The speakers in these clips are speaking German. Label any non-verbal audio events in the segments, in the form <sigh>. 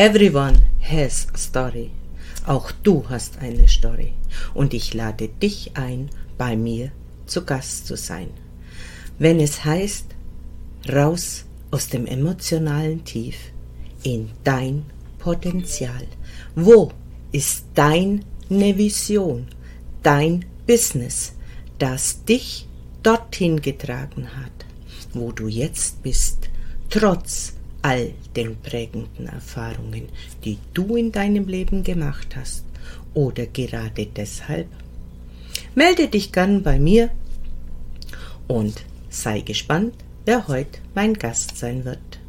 Everyone has a story. Auch du hast eine Story. Und ich lade dich ein, bei mir zu Gast zu sein. Wenn es heißt, raus aus dem emotionalen Tief in dein Potenzial. Wo ist deine Vision, dein Business, das dich dorthin getragen hat, wo du jetzt bist, trotz all den prägenden Erfahrungen, die du in deinem Leben gemacht hast oder gerade deshalb? Melde dich gern bei mir und sei gespannt, wer heute mein Gast sein wird.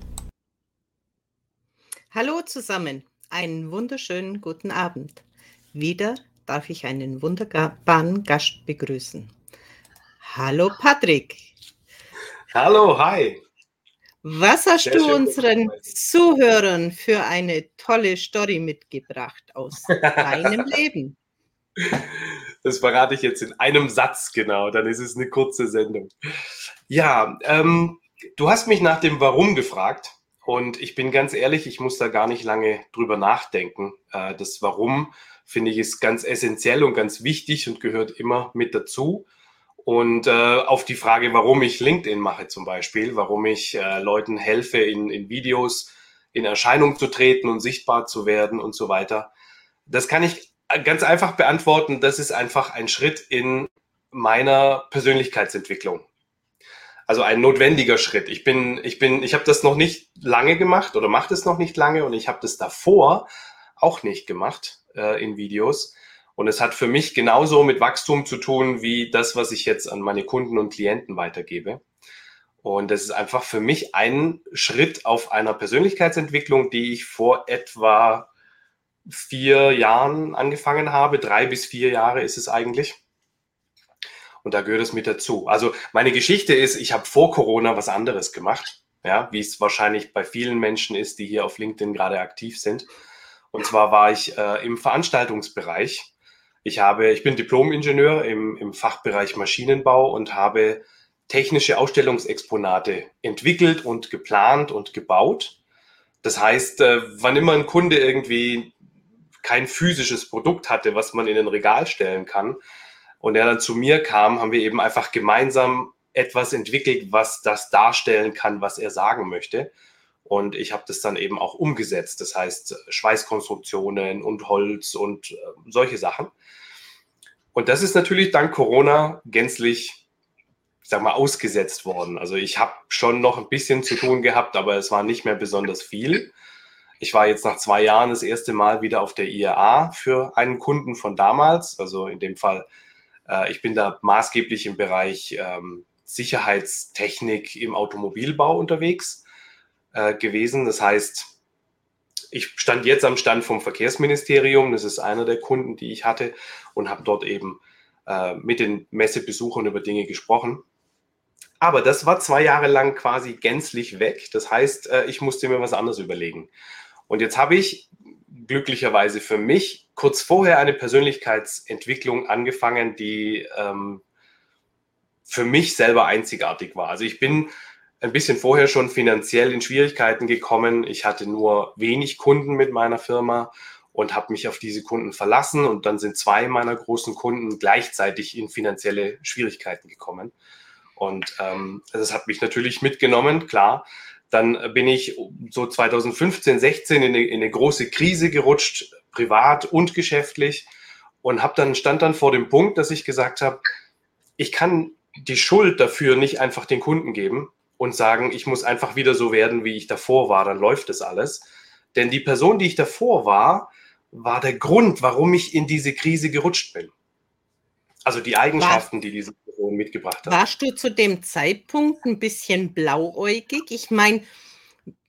Hallo zusammen, einen wunderschönen guten Abend. Wieder darf ich einen wunderbaren Gast begrüßen. Hallo Patrick. Hallo, hi. Was hast Sehr du unseren Zuhörern für eine tolle Story mitgebracht aus deinem <laughs> Leben? Das verrate ich jetzt in einem Satz genau, dann ist es eine kurze Sendung. Ja, ähm, du hast mich nach dem Warum gefragt und ich bin ganz ehrlich, ich muss da gar nicht lange drüber nachdenken. Äh, das Warum finde ich ist ganz essentiell und ganz wichtig und gehört immer mit dazu. Und äh, auf die Frage, warum ich LinkedIn mache zum Beispiel, warum ich äh, Leuten helfe, in, in Videos in Erscheinung zu treten und sichtbar zu werden und so weiter, das kann ich ganz einfach beantworten. Das ist einfach ein Schritt in meiner Persönlichkeitsentwicklung. Also ein notwendiger Schritt. Ich bin, ich bin, ich habe das noch nicht lange gemacht oder mache das noch nicht lange und ich habe das davor auch nicht gemacht äh, in Videos. Und es hat für mich genauso mit Wachstum zu tun wie das, was ich jetzt an meine Kunden und Klienten weitergebe. Und das ist einfach für mich ein Schritt auf einer Persönlichkeitsentwicklung, die ich vor etwa vier Jahren angefangen habe. Drei bis vier Jahre ist es eigentlich. Und da gehört es mit dazu. Also meine Geschichte ist, ich habe vor Corona was anderes gemacht, ja, wie es wahrscheinlich bei vielen Menschen ist, die hier auf LinkedIn gerade aktiv sind. Und zwar war ich äh, im Veranstaltungsbereich ich habe, ich bin Diplom-Ingenieur im, im Fachbereich Maschinenbau und habe technische Ausstellungsexponate entwickelt und geplant und gebaut. Das heißt, äh, wann immer ein Kunde irgendwie kein physisches Produkt hatte, was man in ein Regal stellen kann, und er dann zu mir kam, haben wir eben einfach gemeinsam etwas entwickelt, was das darstellen kann, was er sagen möchte. Und ich habe das dann eben auch umgesetzt. Das heißt, Schweißkonstruktionen und Holz und äh, solche Sachen. Und das ist natürlich dank Corona gänzlich, ich sag mal, ausgesetzt worden. Also ich habe schon noch ein bisschen zu tun gehabt, aber es war nicht mehr besonders viel. Ich war jetzt nach zwei Jahren das erste Mal wieder auf der IAA für einen Kunden von damals. Also in dem Fall, äh, ich bin da maßgeblich im Bereich ähm, Sicherheitstechnik im Automobilbau unterwegs äh, gewesen. Das heißt, ich stand jetzt am Stand vom Verkehrsministerium, das ist einer der Kunden, die ich hatte, und habe dort eben äh, mit den Messebesuchern über Dinge gesprochen. Aber das war zwei Jahre lang quasi gänzlich weg. Das heißt, äh, ich musste mir was anderes überlegen. Und jetzt habe ich glücklicherweise für mich kurz vorher eine Persönlichkeitsentwicklung angefangen, die ähm, für mich selber einzigartig war. Also ich bin ein bisschen vorher schon finanziell in Schwierigkeiten gekommen. Ich hatte nur wenig Kunden mit meiner Firma und habe mich auf diese Kunden verlassen. Und dann sind zwei meiner großen Kunden gleichzeitig in finanzielle Schwierigkeiten gekommen. Und ähm, das hat mich natürlich mitgenommen, klar. Dann bin ich so 2015, 16 in eine, in eine große Krise gerutscht, privat und geschäftlich. Und habe dann stand dann vor dem Punkt, dass ich gesagt habe, ich kann die Schuld dafür nicht einfach den Kunden geben, und sagen, ich muss einfach wieder so werden, wie ich davor war, dann läuft das alles. Denn die Person, die ich davor war, war der Grund, warum ich in diese Krise gerutscht bin. Also die Eigenschaften, war, die diese Person mitgebracht hat. Warst du zu dem Zeitpunkt ein bisschen blauäugig? Ich meine,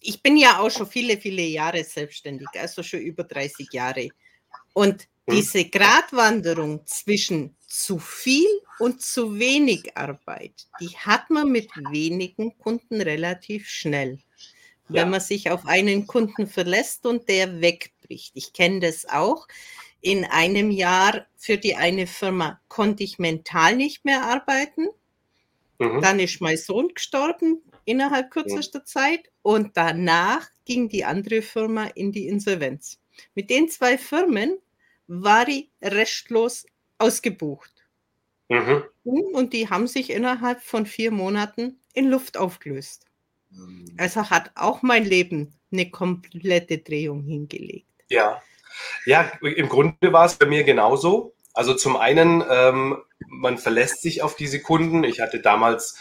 ich bin ja auch schon viele, viele Jahre selbstständig, also schon über 30 Jahre. Und hm. diese Gratwanderung zwischen zu viel und zu wenig Arbeit, die hat man mit wenigen Kunden relativ schnell. Wenn man sich auf einen Kunden verlässt und der wegbricht. Ich kenne das auch. In einem Jahr für die eine Firma konnte ich mental nicht mehr arbeiten. Mhm. Dann ist mein Sohn gestorben innerhalb kürzester mhm. Zeit und danach ging die andere Firma in die Insolvenz. Mit den zwei Firmen war ich restlos ausgebucht. Mhm. Und die haben sich innerhalb von vier Monaten in Luft aufgelöst. Mhm. Also hat auch mein Leben eine komplette Drehung hingelegt. Ja, ja, im Grunde war es bei mir genauso. Also zum einen, ähm, man verlässt sich auf diese Kunden. Ich hatte damals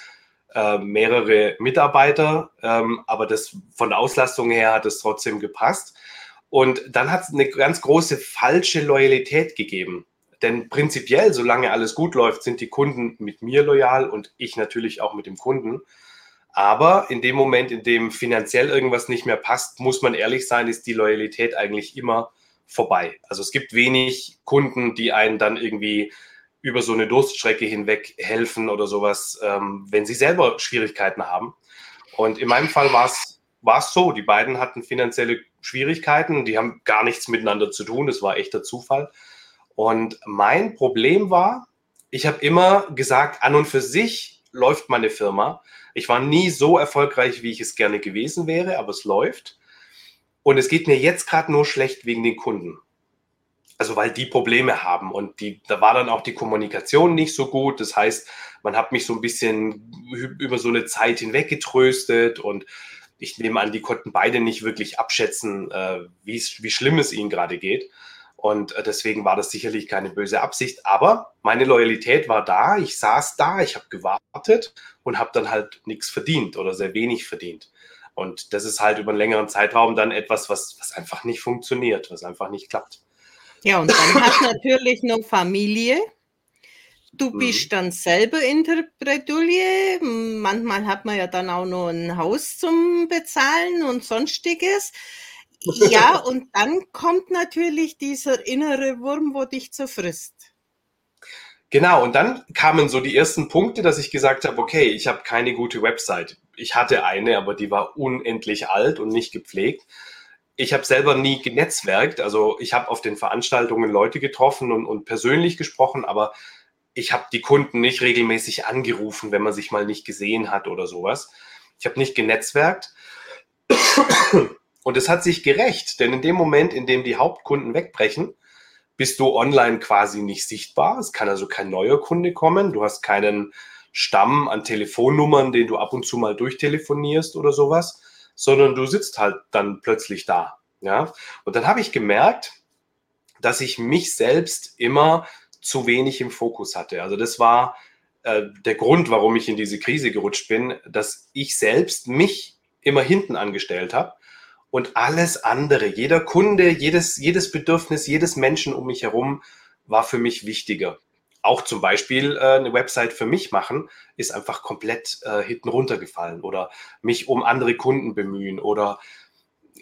äh, mehrere Mitarbeiter, ähm, aber das von der Auslastung her hat es trotzdem gepasst. Und dann hat es eine ganz große falsche Loyalität gegeben. Denn prinzipiell, solange alles gut läuft, sind die Kunden mit mir loyal und ich natürlich auch mit dem Kunden. Aber in dem Moment, in dem finanziell irgendwas nicht mehr passt, muss man ehrlich sein, ist die Loyalität eigentlich immer vorbei. Also es gibt wenig Kunden, die einen dann irgendwie über so eine Durststrecke hinweg helfen oder sowas, ähm, wenn sie selber Schwierigkeiten haben. Und in meinem Fall war es so, die beiden hatten finanzielle Schwierigkeiten, die haben gar nichts miteinander zu tun, das war echter Zufall. Und mein Problem war, ich habe immer gesagt, an und für sich läuft meine Firma. Ich war nie so erfolgreich, wie ich es gerne gewesen wäre, aber es läuft. Und es geht mir jetzt gerade nur schlecht wegen den Kunden. Also weil die Probleme haben und die, da war dann auch die Kommunikation nicht so gut. Das heißt, man hat mich so ein bisschen über so eine Zeit hinweg getröstet und ich nehme an, die konnten beide nicht wirklich abschätzen, äh, wie schlimm es ihnen gerade geht. Und äh, deswegen war das sicherlich keine böse Absicht. Aber meine Loyalität war da. Ich saß da, ich habe gewartet und habe dann halt nichts verdient oder sehr wenig verdient. Und das ist halt über einen längeren Zeitraum dann etwas, was, was einfach nicht funktioniert, was einfach nicht klappt. Ja, und dann hast <laughs> natürlich noch Familie. Du mhm. bist mhm. dann selber in der Bredouille. Manchmal hat man ja dann auch noch ein Haus zum Bezahlen und sonstiges. Ja, <laughs> und dann kommt natürlich dieser innere Wurm, wo dich zerfrisst. Genau, und dann kamen so die ersten Punkte, dass ich gesagt habe, okay, ich habe keine gute Website. Ich hatte eine, aber die war unendlich alt und nicht gepflegt. Ich habe selber nie genetzwerkt, also ich habe auf den Veranstaltungen Leute getroffen und, und persönlich gesprochen, aber ich habe die Kunden nicht regelmäßig angerufen, wenn man sich mal nicht gesehen hat oder sowas. Ich habe nicht genetzwerkt. Und es hat sich gerecht, denn in dem Moment, in dem die Hauptkunden wegbrechen, bist du online quasi nicht sichtbar. Es kann also kein neuer Kunde kommen. Du hast keinen Stamm an Telefonnummern, den du ab und zu mal durchtelefonierst oder sowas, sondern du sitzt halt dann plötzlich da. Ja? Und dann habe ich gemerkt, dass ich mich selbst immer zu wenig im Fokus hatte. Also das war äh, der Grund, warum ich in diese Krise gerutscht bin, dass ich selbst mich immer hinten angestellt habe und alles andere, jeder Kunde, jedes, jedes Bedürfnis, jedes Menschen um mich herum war für mich wichtiger. Auch zum Beispiel äh, eine Website für mich machen, ist einfach komplett äh, hinten runtergefallen oder mich um andere Kunden bemühen oder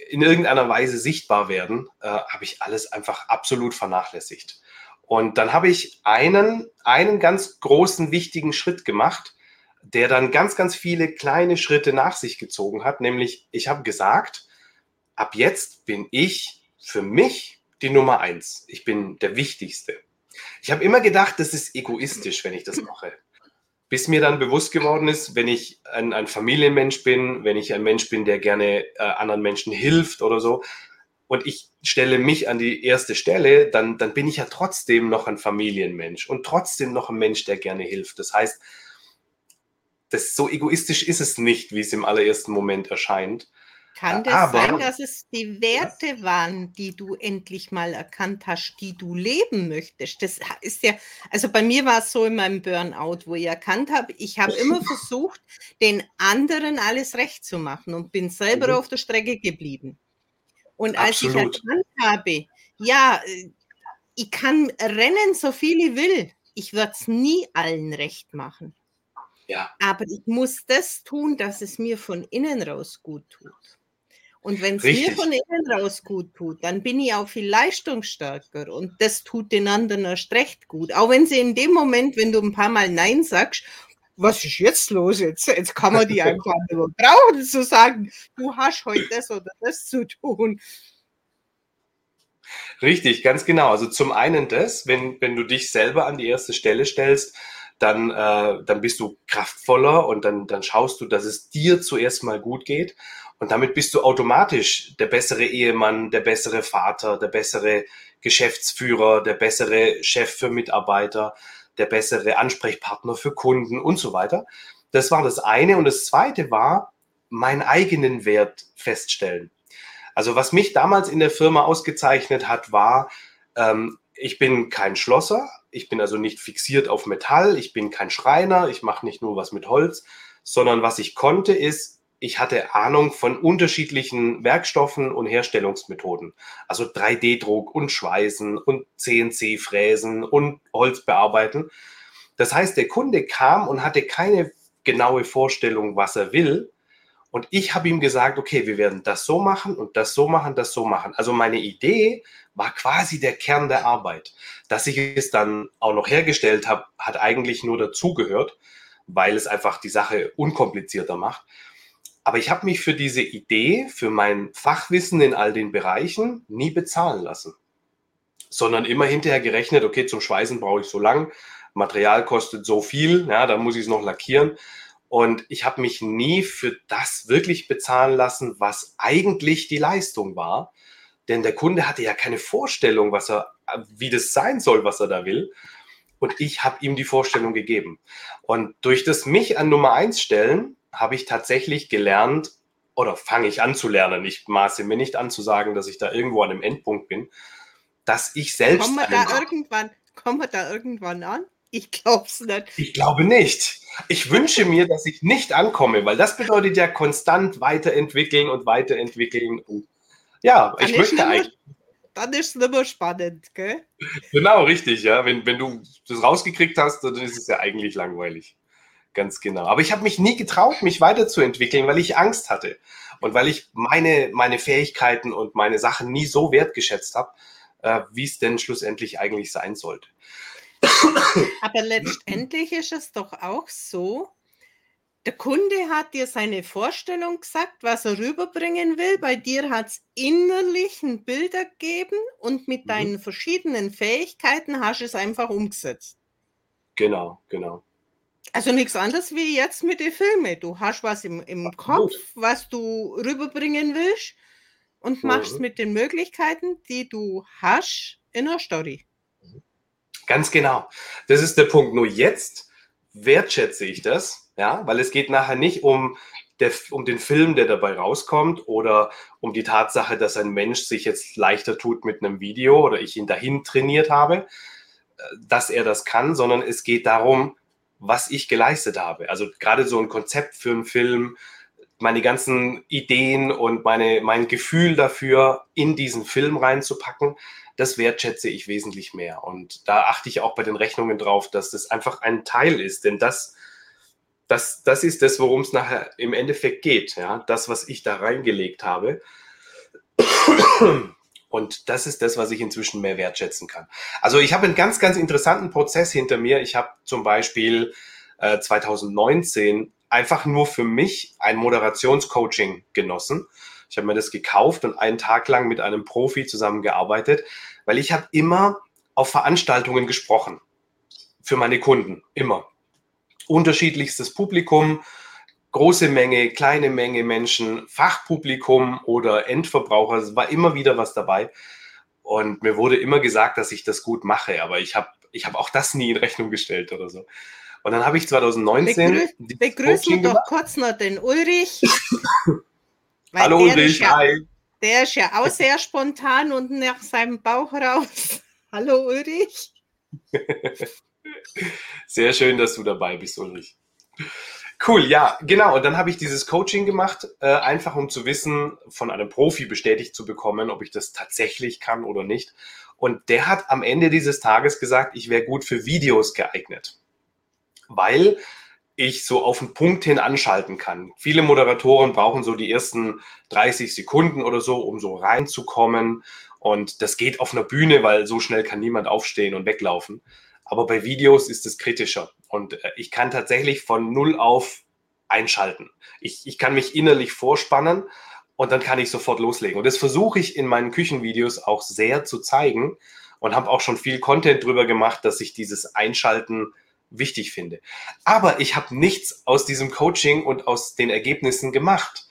in irgendeiner Weise sichtbar werden, äh, habe ich alles einfach absolut vernachlässigt. Und dann habe ich einen, einen ganz großen, wichtigen Schritt gemacht, der dann ganz, ganz viele kleine Schritte nach sich gezogen hat. Nämlich, ich habe gesagt, ab jetzt bin ich für mich die Nummer eins. Ich bin der Wichtigste. Ich habe immer gedacht, das ist egoistisch, wenn ich das mache. Bis mir dann bewusst geworden ist, wenn ich ein, ein Familienmensch bin, wenn ich ein Mensch bin, der gerne äh, anderen Menschen hilft oder so, und ich stelle mich an die erste Stelle, dann, dann bin ich ja trotzdem noch ein Familienmensch und trotzdem noch ein Mensch, der gerne hilft. Das heißt, das so egoistisch ist es nicht, wie es im allerersten Moment erscheint. Kann das Aber, sein, dass es die Werte waren, die du endlich mal erkannt hast, die du leben möchtest? Das ist ja, also bei mir war es so in meinem Burnout, wo ich erkannt habe, ich habe immer <laughs> versucht, den anderen alles recht zu machen und bin selber mhm. auf der Strecke geblieben. Und als Absolut. ich erkannt habe, ja, ich kann rennen, so viel ich will, ich werde es nie allen recht machen. Ja. Aber ich muss das tun, dass es mir von innen raus gut tut. Und wenn es mir von innen raus gut tut, dann bin ich auch viel leistungsstärker und das tut den anderen erst recht gut. Auch wenn sie in dem Moment, wenn du ein paar Mal Nein sagst, was ist jetzt los? Jetzt, jetzt kann man die <laughs> einfach nur brauchen, zu sagen, du hast heute das oder das zu tun. Richtig, ganz genau. Also zum einen das, wenn, wenn du dich selber an die erste Stelle stellst, dann, äh, dann bist du kraftvoller und dann, dann schaust du, dass es dir zuerst mal gut geht. Und damit bist du automatisch der bessere Ehemann, der bessere Vater, der bessere Geschäftsführer, der bessere Chef für Mitarbeiter, der bessere Ansprechpartner für Kunden und so weiter. Das war das eine. Und das zweite war, meinen eigenen Wert feststellen. Also was mich damals in der Firma ausgezeichnet hat, war, ähm, ich bin kein Schlosser, ich bin also nicht fixiert auf Metall, ich bin kein Schreiner, ich mache nicht nur was mit Holz, sondern was ich konnte ist, ich hatte Ahnung von unterschiedlichen Werkstoffen und Herstellungsmethoden. Also 3D-Druck und Schweißen und CNC-Fräsen und Holz bearbeiten. Das heißt, der Kunde kam und hatte keine genaue Vorstellung, was er will, und ich habe ihm gesagt, okay, wir werden das so machen und das so machen, das so machen. Also meine Idee war quasi der Kern der Arbeit. Dass ich es dann auch noch hergestellt habe, hat eigentlich nur dazugehört, weil es einfach die Sache unkomplizierter macht. Aber ich habe mich für diese Idee, für mein Fachwissen in all den Bereichen nie bezahlen lassen, sondern immer hinterher gerechnet, okay, zum Schweißen brauche ich so lang, Material kostet so viel, ja, dann muss ich es noch lackieren. Und ich habe mich nie für das wirklich bezahlen lassen, was eigentlich die Leistung war. Denn der Kunde hatte ja keine Vorstellung, was er, wie das sein soll, was er da will. Und ich habe ihm die Vorstellung gegeben. Und durch das mich an Nummer eins stellen, habe ich tatsächlich gelernt, oder fange ich an zu lernen. Ich maße mir nicht an zu sagen, dass ich da irgendwo an einem Endpunkt bin, dass ich selbst. Kommen wir da irgendwann, kommen wir da irgendwann an? Ich glaube es nicht. Ich glaube nicht. Ich wünsche mir, dass ich nicht ankomme, weil das bedeutet ja konstant weiterentwickeln und weiterentwickeln. Und ja, dann ich möchte mehr, eigentlich. Dann ist es nicht mehr spannend, gell? Genau, richtig, ja. Wenn, wenn du das rausgekriegt hast, dann ist es ja eigentlich langweilig. Ganz genau. Aber ich habe mich nie getraut, mich weiterzuentwickeln, weil ich Angst hatte. Und weil ich meine, meine Fähigkeiten und meine Sachen nie so wertgeschätzt habe, äh, wie es denn schlussendlich eigentlich sein sollte. Aber letztendlich ist es doch auch so, der Kunde hat dir seine Vorstellung gesagt, was er rüberbringen will. Bei dir hat es innerlich ein Bild ergeben und mit mhm. deinen verschiedenen Fähigkeiten hast du es einfach umgesetzt. Genau, genau. Also nichts anderes wie jetzt mit den Filmen. Du hast was im, im Kopf, was du rüberbringen willst und machst mhm. mit den Möglichkeiten, die du hast, in einer Story. Ganz genau. Das ist der Punkt. Nur jetzt wertschätze ich das, ja, weil es geht nachher nicht um, der, um den Film, der dabei rauskommt oder um die Tatsache, dass ein Mensch sich jetzt leichter tut mit einem Video oder ich ihn dahin trainiert habe, äh, dass er das kann, sondern es geht darum, was ich geleistet habe. Also gerade so ein Konzept für einen Film, meine ganzen Ideen und meine, mein Gefühl dafür in diesen Film reinzupacken, das wertschätze ich wesentlich mehr. Und da achte ich auch bei den Rechnungen drauf, dass das einfach ein Teil ist. Denn das, das, das ist das, worum es nachher im Endeffekt geht. Ja? Das, was ich da reingelegt habe. Und das ist das, was ich inzwischen mehr wertschätzen kann. Also ich habe einen ganz, ganz interessanten Prozess hinter mir. Ich habe zum Beispiel äh, 2019 einfach nur für mich ein Moderationscoaching genossen. Ich habe mir das gekauft und einen Tag lang mit einem Profi zusammengearbeitet, weil ich habe immer auf Veranstaltungen gesprochen. Für meine Kunden, immer. Unterschiedlichstes Publikum, große Menge, kleine Menge Menschen, Fachpublikum oder Endverbraucher. Es war immer wieder was dabei. Und mir wurde immer gesagt, dass ich das gut mache, aber ich habe ich hab auch das nie in Rechnung gestellt oder so. Und dann habe ich 2019. Begrü begrüßen wir doch kurz noch den Ulrich. <laughs> Hallo Ulrich, ja, hi. Der ist ja auch sehr spontan und nach seinem Bauch raus. <laughs> Hallo Ulrich. <laughs> sehr schön, dass du dabei bist, Ulrich. Cool, ja, genau. Und dann habe ich dieses Coaching gemacht, äh, einfach um zu wissen, von einem Profi bestätigt zu bekommen, ob ich das tatsächlich kann oder nicht. Und der hat am Ende dieses Tages gesagt, ich wäre gut für Videos geeignet. Weil ich so auf den Punkt hin anschalten kann. Viele Moderatoren brauchen so die ersten 30 Sekunden oder so, um so reinzukommen. Und das geht auf einer Bühne, weil so schnell kann niemand aufstehen und weglaufen. Aber bei Videos ist es kritischer. Und äh, ich kann tatsächlich von null auf einschalten. Ich, ich kann mich innerlich vorspannen und dann kann ich sofort loslegen. Und das versuche ich in meinen Küchenvideos auch sehr zu zeigen und habe auch schon viel Content drüber gemacht, dass ich dieses Einschalten wichtig finde. Aber ich habe nichts aus diesem Coaching und aus den Ergebnissen gemacht,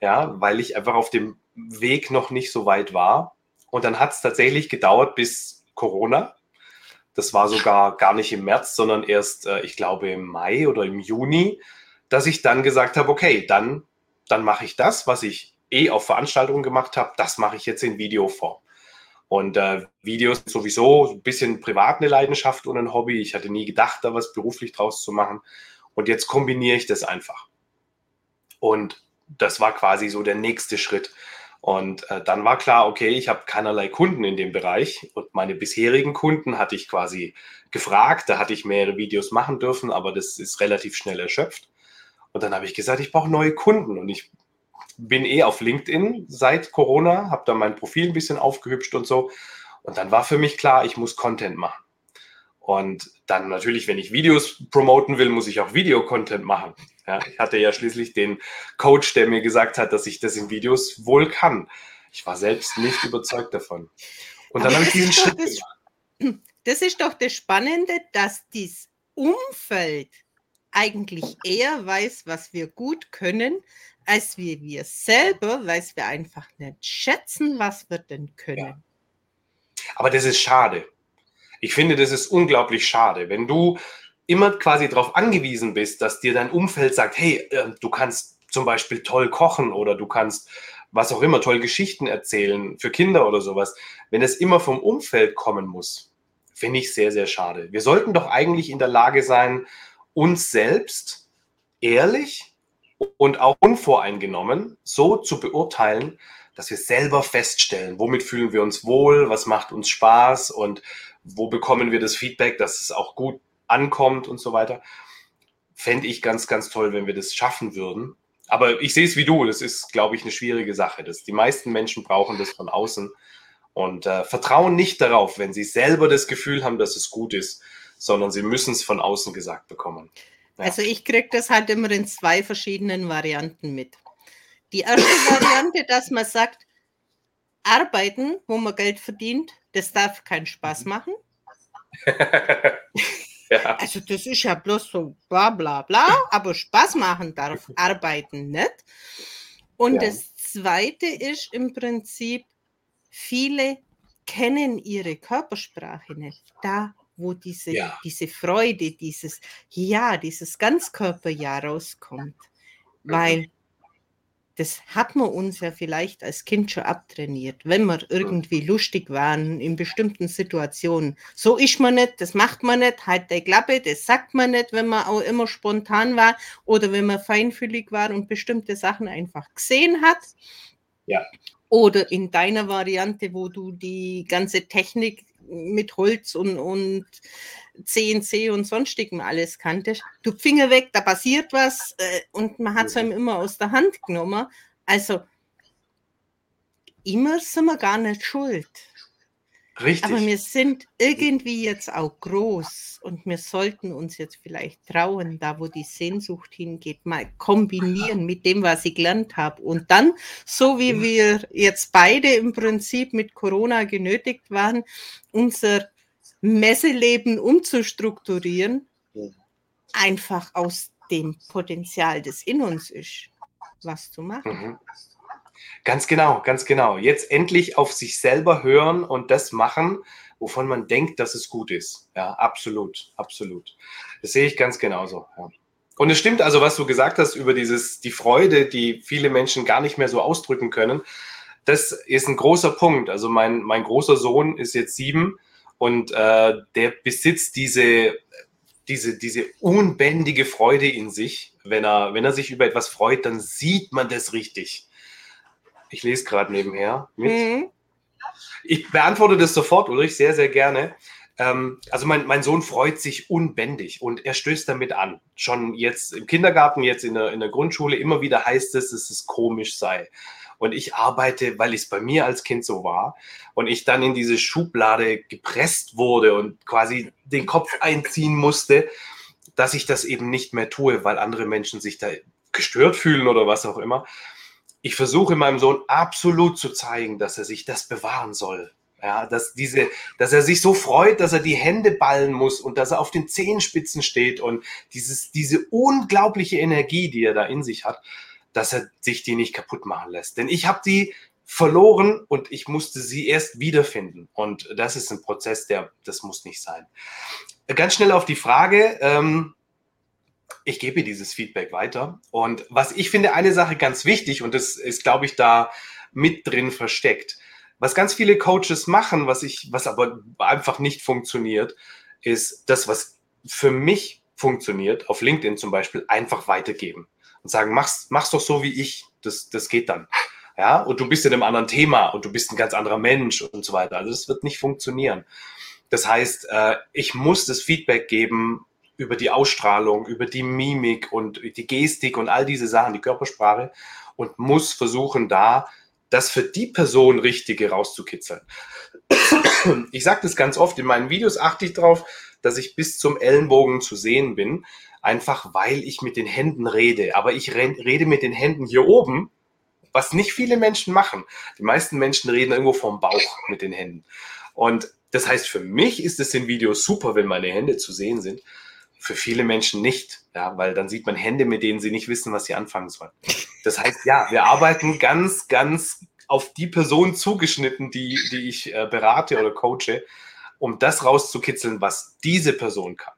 ja, weil ich einfach auf dem Weg noch nicht so weit war. Und dann hat es tatsächlich gedauert bis Corona. Das war sogar gar nicht im März, sondern erst, äh, ich glaube, im Mai oder im Juni, dass ich dann gesagt habe, okay, dann, dann mache ich das, was ich eh auf Veranstaltungen gemacht habe, das mache ich jetzt in Videoform. Und äh, Videos sowieso ein bisschen privat eine Leidenschaft und ein Hobby. Ich hatte nie gedacht, da was beruflich draus zu machen. Und jetzt kombiniere ich das einfach. Und das war quasi so der nächste Schritt. Und äh, dann war klar, okay, ich habe keinerlei Kunden in dem Bereich. Und meine bisherigen Kunden hatte ich quasi gefragt. Da hatte ich mehrere Videos machen dürfen, aber das ist relativ schnell erschöpft. Und dann habe ich gesagt, ich brauche neue Kunden. Und ich bin eh auf LinkedIn seit Corona, habe da mein Profil ein bisschen aufgehübscht und so. Und dann war für mich klar, ich muss Content machen. Und dann natürlich, wenn ich Videos promoten will, muss ich auch Videocontent machen. Ja, ich hatte ja schließlich den Coach, der mir gesagt hat, dass ich das in Videos wohl kann. Ich war selbst nicht überzeugt davon. Und dann habe ich diesen Schritt das, gemacht. Das ist doch das Spannende, dass dieses Umfeld eigentlich eher weiß, was wir gut können, als wir wir selber, weil wir einfach nicht schätzen, was wir denn können. Ja. Aber das ist schade. Ich finde, das ist unglaublich schade, wenn du immer quasi darauf angewiesen bist, dass dir dein Umfeld sagt, hey, äh, du kannst zum Beispiel toll kochen oder du kannst was auch immer, toll Geschichten erzählen für Kinder oder sowas. Wenn es immer vom Umfeld kommen muss, finde ich sehr, sehr schade. Wir sollten doch eigentlich in der Lage sein, uns selbst ehrlich und auch unvoreingenommen so zu beurteilen, dass wir selber feststellen, womit fühlen wir uns wohl, was macht uns Spaß und wo bekommen wir das Feedback, dass es auch gut ankommt und so weiter. Fände ich ganz, ganz toll, wenn wir das schaffen würden. Aber ich sehe es wie du, das ist, glaube ich, eine schwierige Sache. Das, die meisten Menschen brauchen das von außen und äh, vertrauen nicht darauf, wenn sie selber das Gefühl haben, dass es gut ist, sondern sie müssen es von außen gesagt bekommen. Also ich kriege das halt immer in zwei verschiedenen Varianten mit. Die erste Variante, dass man sagt, arbeiten, wo man Geld verdient, das darf keinen Spaß mhm. machen. <laughs> ja. Also das ist ja bloß so bla bla bla, aber Spaß machen darf <laughs> arbeiten nicht. Und ja. das zweite ist im Prinzip, viele kennen ihre Körpersprache nicht. Da wo diese, ja. diese Freude, dieses Ja, dieses Ganzkörperja rauskommt. Mhm. Weil das hat man uns ja vielleicht als Kind schon abtrainiert, wenn wir irgendwie lustig waren in bestimmten Situationen. So ist man nicht, das macht man nicht, halt der Klappe, das sagt man nicht, wenn man auch immer spontan war oder wenn man feinfühlig war und bestimmte Sachen einfach gesehen hat. Ja. Oder in deiner Variante, wo du die ganze Technik mit Holz und, und CNC und sonstigem alles kannte. Du Finger weg, da passiert was äh, und man hat es einem immer aus der Hand genommen. Also immer sind wir gar nicht schuld. Richtig. Aber wir sind irgendwie jetzt auch groß und wir sollten uns jetzt vielleicht trauen, da wo die Sehnsucht hingeht, mal kombinieren mit dem, was ich gelernt habe. Und dann, so wie wir jetzt beide im Prinzip mit Corona genötigt waren, unser Messeleben umzustrukturieren, einfach aus dem Potenzial, das in uns ist, was zu machen. Mhm. Ganz genau, ganz genau. Jetzt endlich auf sich selber hören und das machen, wovon man denkt, dass es gut ist. Ja, absolut, absolut. Das sehe ich ganz genauso. Ja. Und es stimmt also, was du gesagt hast über dieses, die Freude, die viele Menschen gar nicht mehr so ausdrücken können. Das ist ein großer Punkt. Also mein, mein großer Sohn ist jetzt sieben und äh, der besitzt diese, diese, diese unbändige Freude in sich. Wenn er, wenn er sich über etwas freut, dann sieht man das richtig. Ich lese gerade nebenher mit. Mhm. Ich beantworte das sofort, Ulrich, sehr, sehr gerne. Ähm, also mein, mein Sohn freut sich unbändig und er stößt damit an. Schon jetzt im Kindergarten, jetzt in der, in der Grundschule, immer wieder heißt es, dass es komisch sei. Und ich arbeite, weil es bei mir als Kind so war und ich dann in diese Schublade gepresst wurde und quasi den Kopf einziehen musste, dass ich das eben nicht mehr tue, weil andere Menschen sich da gestört fühlen oder was auch immer ich versuche meinem Sohn absolut zu zeigen, dass er sich das bewahren soll. Ja, dass diese, dass er sich so freut, dass er die Hände ballen muss und dass er auf den Zehenspitzen steht und dieses, diese unglaubliche Energie, die er da in sich hat, dass er sich die nicht kaputt machen lässt. Denn ich habe die verloren und ich musste sie erst wiederfinden. Und das ist ein Prozess, der, das muss nicht sein. Ganz schnell auf die Frage, ähm, ich gebe dieses Feedback weiter. Und was ich finde, eine Sache ganz wichtig, und das ist, glaube ich, da mit drin versteckt. Was ganz viele Coaches machen, was ich, was aber einfach nicht funktioniert, ist das, was für mich funktioniert, auf LinkedIn zum Beispiel, einfach weitergeben und sagen, mach's, mach's doch so wie ich. Das, das geht dann. Ja, und du bist in einem anderen Thema und du bist ein ganz anderer Mensch und so weiter. Also das wird nicht funktionieren. Das heißt, äh, ich muss das Feedback geben über die Ausstrahlung, über die Mimik und die Gestik und all diese Sachen, die Körpersprache und muss versuchen, da das für die Person Richtige rauszukitzeln. Ich sage das ganz oft, in meinen Videos achte ich darauf, dass ich bis zum Ellenbogen zu sehen bin, einfach weil ich mit den Händen rede. Aber ich rede mit den Händen hier oben, was nicht viele Menschen machen. Die meisten Menschen reden irgendwo vom Bauch mit den Händen. Und das heißt, für mich ist es in Videos super, wenn meine Hände zu sehen sind für viele Menschen nicht, ja, weil dann sieht man Hände, mit denen sie nicht wissen, was sie anfangen sollen. Das heißt, ja, wir arbeiten ganz, ganz auf die Person zugeschnitten, die, die ich äh, berate oder coache, um das rauszukitzeln, was diese Person kann.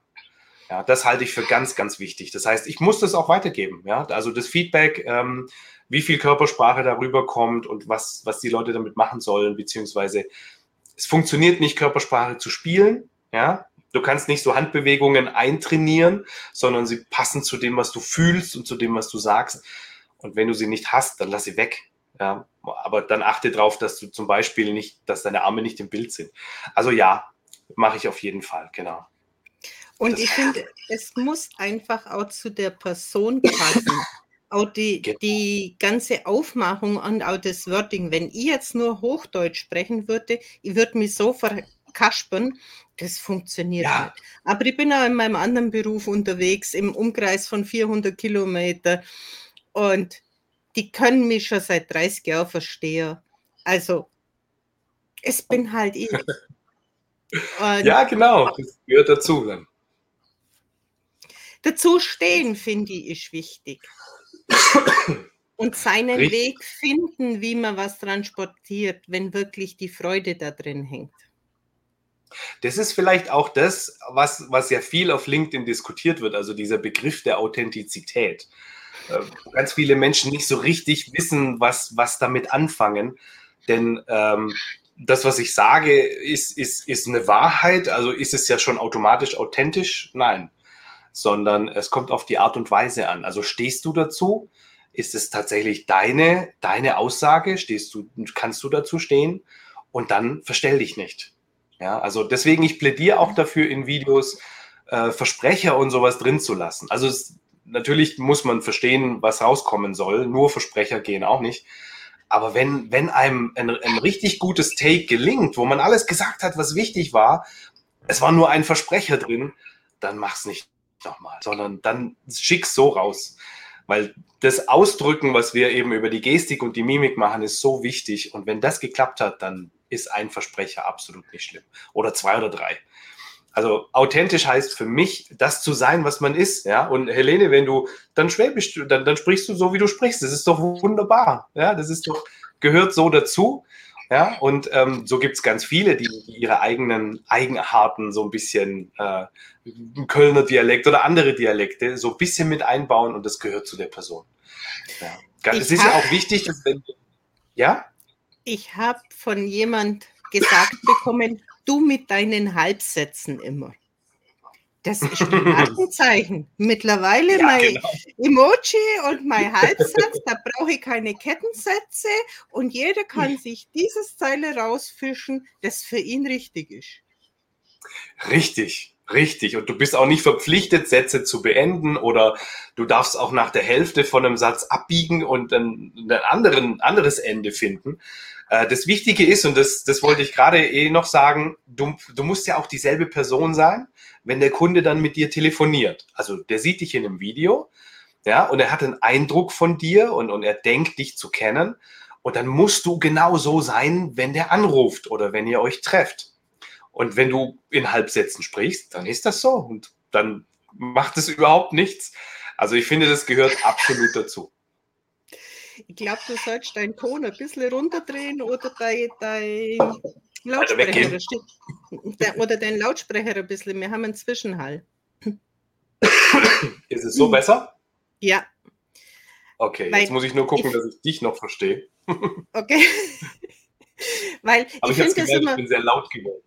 Ja, das halte ich für ganz, ganz wichtig. Das heißt, ich muss das auch weitergeben. Ja, also das Feedback, ähm, wie viel Körpersprache darüber kommt und was, was die Leute damit machen sollen, beziehungsweise es funktioniert nicht, Körpersprache zu spielen. Ja, Du kannst nicht so Handbewegungen eintrainieren, sondern sie passen zu dem, was du fühlst und zu dem, was du sagst. Und wenn du sie nicht hast, dann lass sie weg. Ja, aber dann achte darauf, dass du zum Beispiel nicht, dass deine Arme nicht im Bild sind. Also ja, mache ich auf jeden Fall, genau. Und das ich finde, es muss einfach auch zu der Person passen. <laughs> auch die, genau. die ganze Aufmachung und auch das Wording. Wenn ich jetzt nur Hochdeutsch sprechen würde, ich würde mich so verkaspern, das funktioniert ja. nicht. Aber ich bin auch in meinem anderen Beruf unterwegs, im Umkreis von 400 Kilometer. Und die können mich schon seit 30 Jahren verstehen. Also, es bin <laughs> halt ich. ja, genau. Das gehört dazu dann. Dazu stehen, finde ich, ist wichtig. Und seinen Richtig. Weg finden, wie man was transportiert, wenn wirklich die Freude da drin hängt. Das ist vielleicht auch das, was, was ja viel auf LinkedIn diskutiert wird, also dieser Begriff der Authentizität. Äh, ganz viele Menschen nicht so richtig wissen, was, was damit anfangen. Denn ähm, das, was ich sage, ist, ist, ist eine Wahrheit. Also ist es ja schon automatisch authentisch? Nein. Sondern es kommt auf die Art und Weise an. Also stehst du dazu? Ist es tatsächlich deine, deine Aussage? Stehst du, kannst du dazu stehen? Und dann verstell dich nicht. Ja, also deswegen, ich plädiere auch dafür, in Videos äh, Versprecher und sowas drin zu lassen. Also es, natürlich muss man verstehen, was rauskommen soll. Nur Versprecher gehen auch nicht. Aber wenn, wenn einem ein, ein richtig gutes Take gelingt, wo man alles gesagt hat, was wichtig war, es war nur ein Versprecher drin, dann mach's nicht nochmal, sondern dann schick's so raus. Weil das Ausdrücken, was wir eben über die Gestik und die Mimik machen, ist so wichtig. Und wenn das geklappt hat, dann ist ein Versprecher absolut nicht schlimm. Oder zwei oder drei. Also authentisch heißt für mich, das zu sein, was man ist. Ja, und Helene, wenn du dann schwäbisch, dann, dann sprichst du so, wie du sprichst. Das ist doch wunderbar. Ja, das ist doch, gehört so dazu. Ja, und ähm, so gibt es ganz viele, die, die, ihre eigenen Eigenarten so ein bisschen, äh, Kölner Dialekt oder andere Dialekte, so ein bisschen mit einbauen und das gehört zu der Person. Ja. Es ist ja auch wichtig, dass wenn, ja? Ich habe von jemand gesagt bekommen, du mit deinen Halbsätzen immer. Das <laughs> ist ein Markenzeichen. Mittlerweile ja, mein genau. Emoji und mein <laughs> Halbsatz, da brauche ich keine Kettensätze und jeder kann sich dieses Zeile rausfischen, das für ihn richtig ist. Richtig. Richtig. Und du bist auch nicht verpflichtet, Sätze zu beenden oder du darfst auch nach der Hälfte von einem Satz abbiegen und dann ein anderen, anderes Ende finden. Äh, das Wichtige ist, und das, das wollte ich gerade eh noch sagen, du, du musst ja auch dieselbe Person sein, wenn der Kunde dann mit dir telefoniert. Also der sieht dich in einem Video, ja, und er hat einen Eindruck von dir und, und er denkt, dich zu kennen. Und dann musst du genau so sein, wenn der anruft oder wenn ihr euch trefft. Und wenn du in Halbsätzen sprichst, dann ist das so. Und dann macht es überhaupt nichts. Also ich finde, das gehört absolut dazu. Ich glaube, du sollst deinen Ton ein bisschen runterdrehen oder dein, dein Lautsprecher. oder dein Lautsprecher ein bisschen. Wir haben einen Zwischenhall. <coughs> Ist es so besser? Ja. Okay, Weil jetzt muss ich nur gucken, ich, dass ich dich noch verstehe. <laughs> Okay. <laughs> Weil Aber ich, ich, gemerkt, immer, ich bin sehr laut geworden.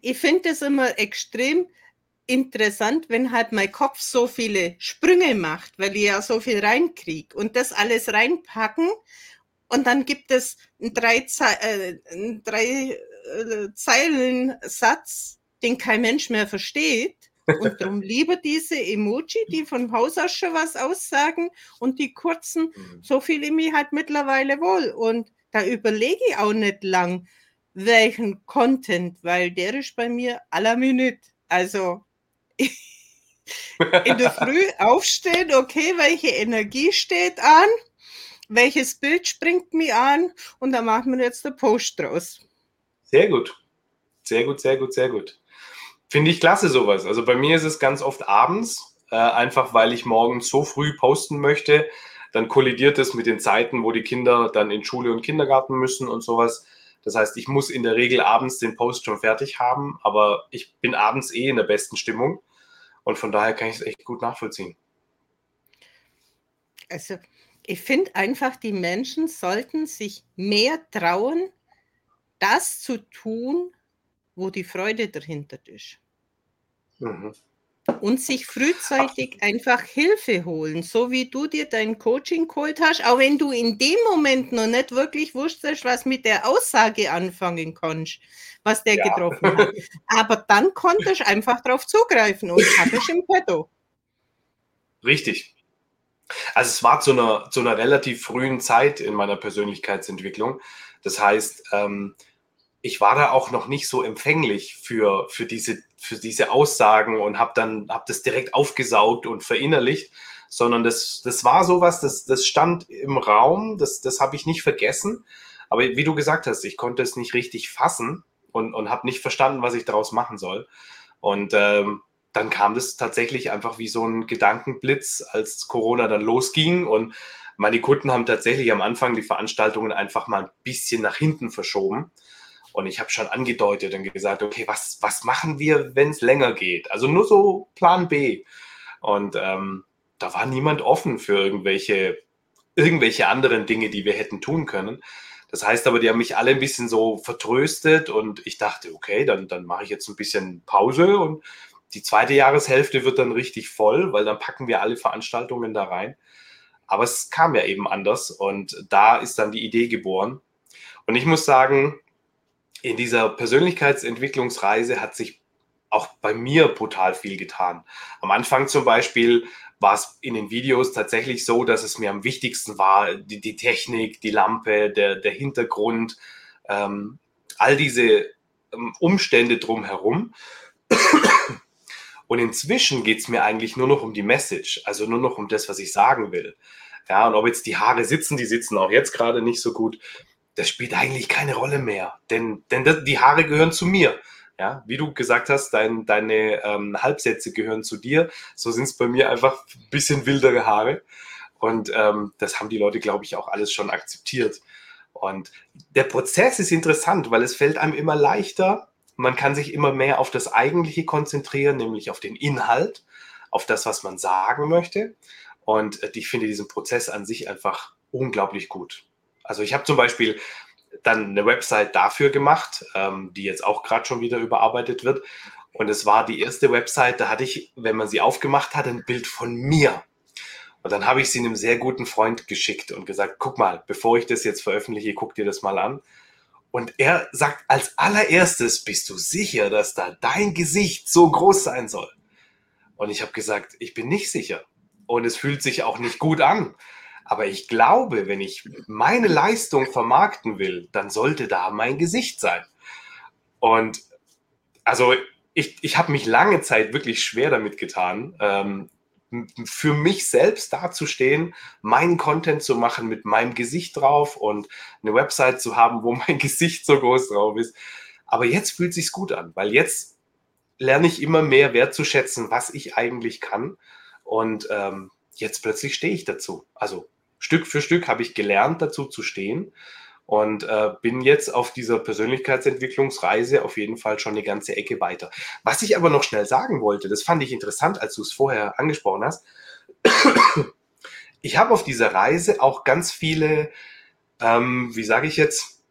Ich finde es immer extrem interessant, wenn halt mein Kopf so viele Sprünge macht, weil ich ja so viel reinkriege und das alles reinpacken und dann gibt es einen drei, Ze äh, einen drei äh, Zeilen Satz, den kein Mensch mehr versteht. Und <laughs> darum lieber diese Emoji, die von Haus aus schon was aussagen und die kurzen, mhm. so fühle ich mich halt mittlerweile wohl. Und da überlege ich auch nicht lang, welchen Content, weil der ist bei mir à la Minute. Also in der Früh aufstehen, okay, welche Energie steht an, welches Bild springt mir an und da machen wir jetzt den Post draus. Sehr gut. Sehr gut, sehr gut, sehr gut. Finde ich klasse sowas. Also bei mir ist es ganz oft abends, äh, einfach weil ich morgens so früh posten möchte. Dann kollidiert es mit den Zeiten, wo die Kinder dann in Schule und Kindergarten müssen und sowas. Das heißt, ich muss in der Regel abends den Post schon fertig haben, aber ich bin abends eh in der besten Stimmung. Und von daher kann ich es echt gut nachvollziehen. Also, ich finde einfach, die Menschen sollten sich mehr trauen, das zu tun, wo die Freude dahinter ist. Mhm. Und sich frühzeitig einfach Hilfe holen, so wie du dir dein Coaching geholt hast, auch wenn du in dem Moment noch nicht wirklich wusstest, was mit der Aussage anfangen kannst, was der ja. getroffen hat. <laughs> Aber dann konntest du einfach darauf zugreifen und hattest im Petto. Richtig. Also es war zu einer, zu einer relativ frühen Zeit in meiner Persönlichkeitsentwicklung. Das heißt, ähm, ich war da auch noch nicht so empfänglich für, für, diese, für diese Aussagen und habe dann hab das direkt aufgesaugt und verinnerlicht, sondern das, das war sowas, das, das stand im Raum, das, das habe ich nicht vergessen. Aber wie du gesagt hast, ich konnte es nicht richtig fassen und, und habe nicht verstanden, was ich daraus machen soll. Und ähm, dann kam das tatsächlich einfach wie so ein Gedankenblitz, als Corona dann losging und meine Kunden haben tatsächlich am Anfang die Veranstaltungen einfach mal ein bisschen nach hinten verschoben und ich habe schon angedeutet und gesagt, okay, was, was machen wir, wenn es länger geht? Also nur so Plan B. Und ähm, da war niemand offen für irgendwelche, irgendwelche anderen Dinge, die wir hätten tun können. Das heißt aber, die haben mich alle ein bisschen so vertröstet und ich dachte, okay, dann, dann mache ich jetzt ein bisschen Pause und die zweite Jahreshälfte wird dann richtig voll, weil dann packen wir alle Veranstaltungen da rein. Aber es kam ja eben anders und da ist dann die Idee geboren. Und ich muss sagen, in dieser Persönlichkeitsentwicklungsreise hat sich auch bei mir brutal viel getan. Am Anfang zum Beispiel war es in den Videos tatsächlich so, dass es mir am wichtigsten war, die, die Technik, die Lampe, der, der Hintergrund, ähm, all diese ähm, Umstände drumherum. Und inzwischen geht es mir eigentlich nur noch um die Message, also nur noch um das, was ich sagen will. Ja, und ob jetzt die Haare sitzen, die sitzen auch jetzt gerade nicht so gut das spielt eigentlich keine Rolle mehr, denn, denn das, die Haare gehören zu mir. Ja, wie du gesagt hast, dein, deine ähm, Halbsätze gehören zu dir. So sind es bei mir einfach ein bisschen wildere Haare. Und ähm, das haben die Leute, glaube ich, auch alles schon akzeptiert. Und der Prozess ist interessant, weil es fällt einem immer leichter. Man kann sich immer mehr auf das Eigentliche konzentrieren, nämlich auf den Inhalt, auf das, was man sagen möchte. Und äh, ich finde diesen Prozess an sich einfach unglaublich gut. Also ich habe zum Beispiel dann eine Website dafür gemacht, ähm, die jetzt auch gerade schon wieder überarbeitet wird. Und es war die erste Website, da hatte ich, wenn man sie aufgemacht hat, ein Bild von mir. Und dann habe ich sie einem sehr guten Freund geschickt und gesagt, guck mal, bevor ich das jetzt veröffentliche, guck dir das mal an. Und er sagt als allererstes, bist du sicher, dass da dein Gesicht so groß sein soll? Und ich habe gesagt, ich bin nicht sicher. Und es fühlt sich auch nicht gut an. Aber ich glaube, wenn ich meine Leistung vermarkten will, dann sollte da mein Gesicht sein. Und also ich, ich habe mich lange Zeit wirklich schwer damit getan, ähm, für mich selbst dazustehen, meinen Content zu machen mit meinem Gesicht drauf und eine Website zu haben, wo <laughs> mein Gesicht so groß drauf ist. Aber jetzt fühlt sich's gut an, weil jetzt lerne ich immer mehr wertzuschätzen, was ich eigentlich kann. Und ähm, jetzt plötzlich stehe ich dazu. Also Stück für Stück habe ich gelernt, dazu zu stehen und äh, bin jetzt auf dieser Persönlichkeitsentwicklungsreise auf jeden Fall schon eine ganze Ecke weiter. Was ich aber noch schnell sagen wollte, das fand ich interessant, als du es vorher angesprochen hast. Ich habe auf dieser Reise auch ganz viele, ähm, wie sage ich jetzt,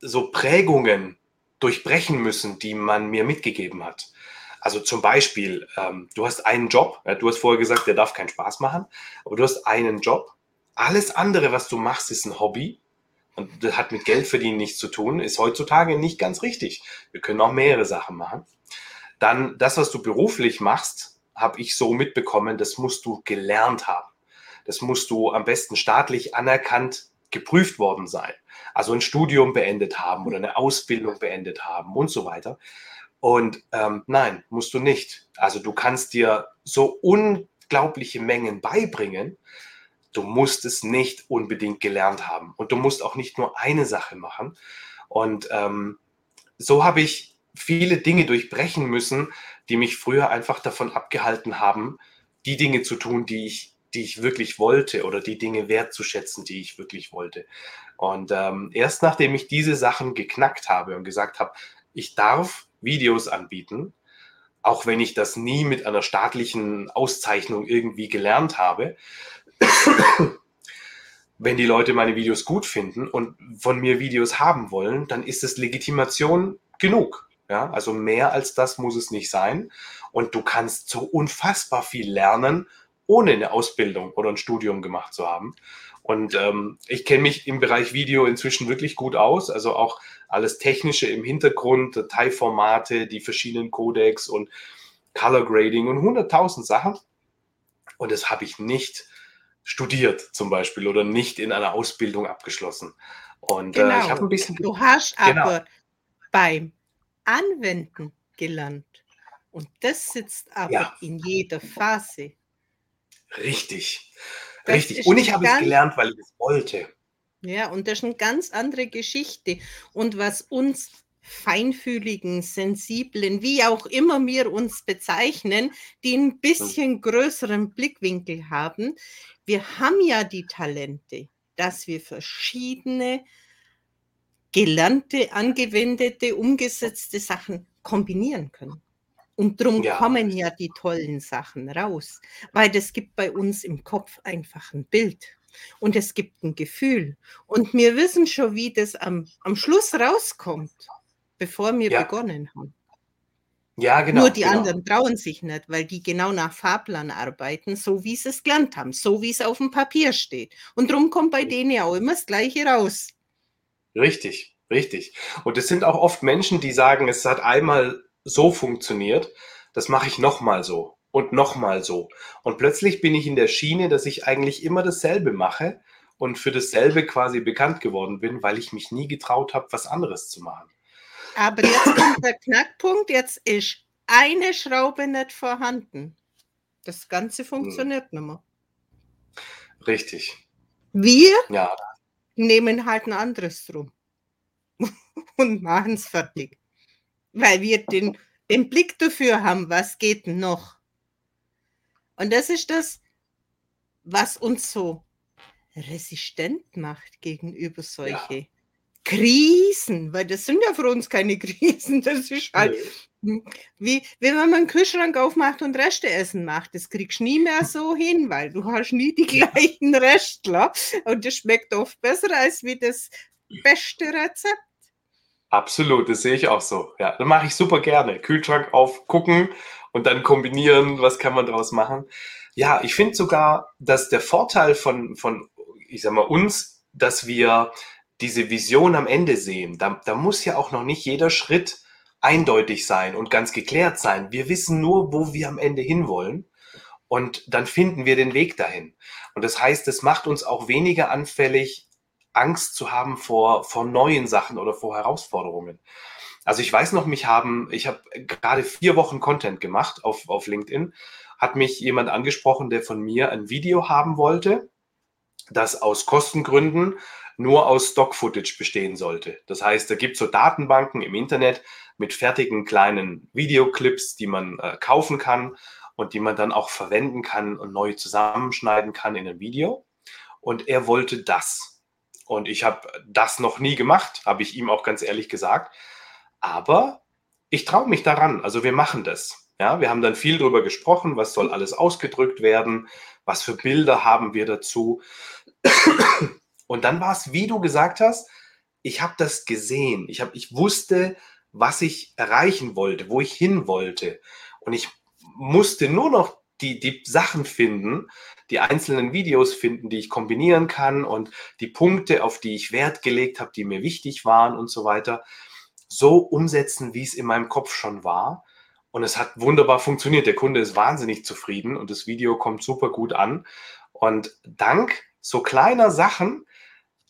so Prägungen durchbrechen müssen, die man mir mitgegeben hat. Also zum Beispiel, ähm, du hast einen Job, ja, du hast vorher gesagt, der darf keinen Spaß machen, aber du hast einen Job. Alles andere, was du machst, ist ein Hobby und das hat mit Geldverdienen nichts zu tun, ist heutzutage nicht ganz richtig. Wir können auch mehrere Sachen machen. Dann das, was du beruflich machst, habe ich so mitbekommen, das musst du gelernt haben. Das musst du am besten staatlich anerkannt geprüft worden sein. Also ein Studium beendet haben oder eine Ausbildung beendet haben und so weiter. Und ähm, nein, musst du nicht. Also du kannst dir so unglaubliche Mengen beibringen, Du musst es nicht unbedingt gelernt haben und du musst auch nicht nur eine Sache machen. Und ähm, so habe ich viele Dinge durchbrechen müssen, die mich früher einfach davon abgehalten haben, die Dinge zu tun, die ich, die ich wirklich wollte oder die Dinge wertzuschätzen, die ich wirklich wollte. Und ähm, erst nachdem ich diese Sachen geknackt habe und gesagt habe, ich darf Videos anbieten, auch wenn ich das nie mit einer staatlichen Auszeichnung irgendwie gelernt habe, wenn die Leute meine Videos gut finden und von mir Videos haben wollen, dann ist es Legitimation genug. Ja, also mehr als das muss es nicht sein. Und du kannst so unfassbar viel lernen, ohne eine Ausbildung oder ein Studium gemacht zu haben. Und ähm, ich kenne mich im Bereich Video inzwischen wirklich gut aus. Also auch alles Technische im Hintergrund, Dateiformate, die verschiedenen Codecs und Color Grading und hunderttausend Sachen. Und das habe ich nicht studiert zum Beispiel oder nicht in einer Ausbildung abgeschlossen. Und genau. äh, ich habe ein bisschen. Du hast genau. aber beim Anwenden gelernt. Und das sitzt aber ja. in jeder Phase. Richtig. Das Richtig. Und ich habe es gelernt, weil ich es wollte. Ja, und das ist eine ganz andere Geschichte. Und was uns feinfühligen, sensiblen, wie auch immer wir uns bezeichnen, die ein hm. bisschen größeren Blickwinkel haben, wir haben ja die Talente, dass wir verschiedene gelernte, angewendete, umgesetzte Sachen kombinieren können. Und darum ja. kommen ja die tollen Sachen raus, weil es gibt bei uns im Kopf einfach ein Bild und es gibt ein Gefühl. Und wir wissen schon, wie das am, am Schluss rauskommt, bevor wir ja. begonnen haben. Ja, genau. Nur die genau. anderen trauen sich nicht, weil die genau nach Fahrplan arbeiten, so wie sie es gelernt haben, so wie es auf dem Papier steht. Und darum kommt bei denen ja auch immer das Gleiche raus. Richtig, richtig. Und es sind auch oft Menschen, die sagen, es hat einmal so funktioniert, das mache ich nochmal so und nochmal so. Und plötzlich bin ich in der Schiene, dass ich eigentlich immer dasselbe mache und für dasselbe quasi bekannt geworden bin, weil ich mich nie getraut habe, was anderes zu machen. Aber jetzt kommt der Knackpunkt, jetzt ist eine Schraube nicht vorhanden. Das Ganze hm. funktioniert hm. nicht mehr. Richtig. Wir ja. nehmen halt ein anderes drum <laughs> und machen es fertig. Weil wir den, den Blick dafür haben, was geht noch. Und das ist das, was uns so resistent macht gegenüber solche ja. Krisen, weil das sind ja für uns keine <laughs> Krisen, das ist halt nee. wie, wie wenn man einen Kühlschrank aufmacht und Reste essen macht. Das kriegst du nie mehr so hin, weil du hast nie die gleichen <laughs> Restler und das schmeckt oft besser als wie das beste Rezept. Absolut, das sehe ich auch so. Ja, das mache ich super gerne. Kühlschrank aufgucken und dann kombinieren, was kann man daraus machen. Ja, ich finde sogar, dass der Vorteil von, von, ich sag mal, uns, dass wir diese Vision am Ende sehen, da, da muss ja auch noch nicht jeder Schritt eindeutig sein und ganz geklärt sein. Wir wissen nur, wo wir am Ende hinwollen und dann finden wir den Weg dahin. Und das heißt, es macht uns auch weniger anfällig, Angst zu haben vor, vor neuen Sachen oder vor Herausforderungen. Also ich weiß noch, mich haben, ich habe gerade vier Wochen Content gemacht auf, auf LinkedIn, hat mich jemand angesprochen, der von mir ein Video haben wollte, das aus Kostengründen nur aus Stock-Footage bestehen sollte. Das heißt, da gibt es so Datenbanken im Internet mit fertigen kleinen Videoclips, die man äh, kaufen kann und die man dann auch verwenden kann und neu zusammenschneiden kann in ein Video. Und er wollte das. Und ich habe das noch nie gemacht, habe ich ihm auch ganz ehrlich gesagt. Aber ich traue mich daran. Also wir machen das. Ja, wir haben dann viel darüber gesprochen, was soll alles ausgedrückt werden, was für Bilder haben wir dazu. Und dann war es, wie du gesagt hast, ich habe das gesehen. Ich, hab, ich wusste, was ich erreichen wollte, wo ich hin wollte. Und ich musste nur noch die, die Sachen finden, die einzelnen Videos finden, die ich kombinieren kann und die Punkte, auf die ich Wert gelegt habe, die mir wichtig waren und so weiter, so umsetzen, wie es in meinem Kopf schon war. Und es hat wunderbar funktioniert. Der Kunde ist wahnsinnig zufrieden und das Video kommt super gut an. Und dank so kleiner Sachen,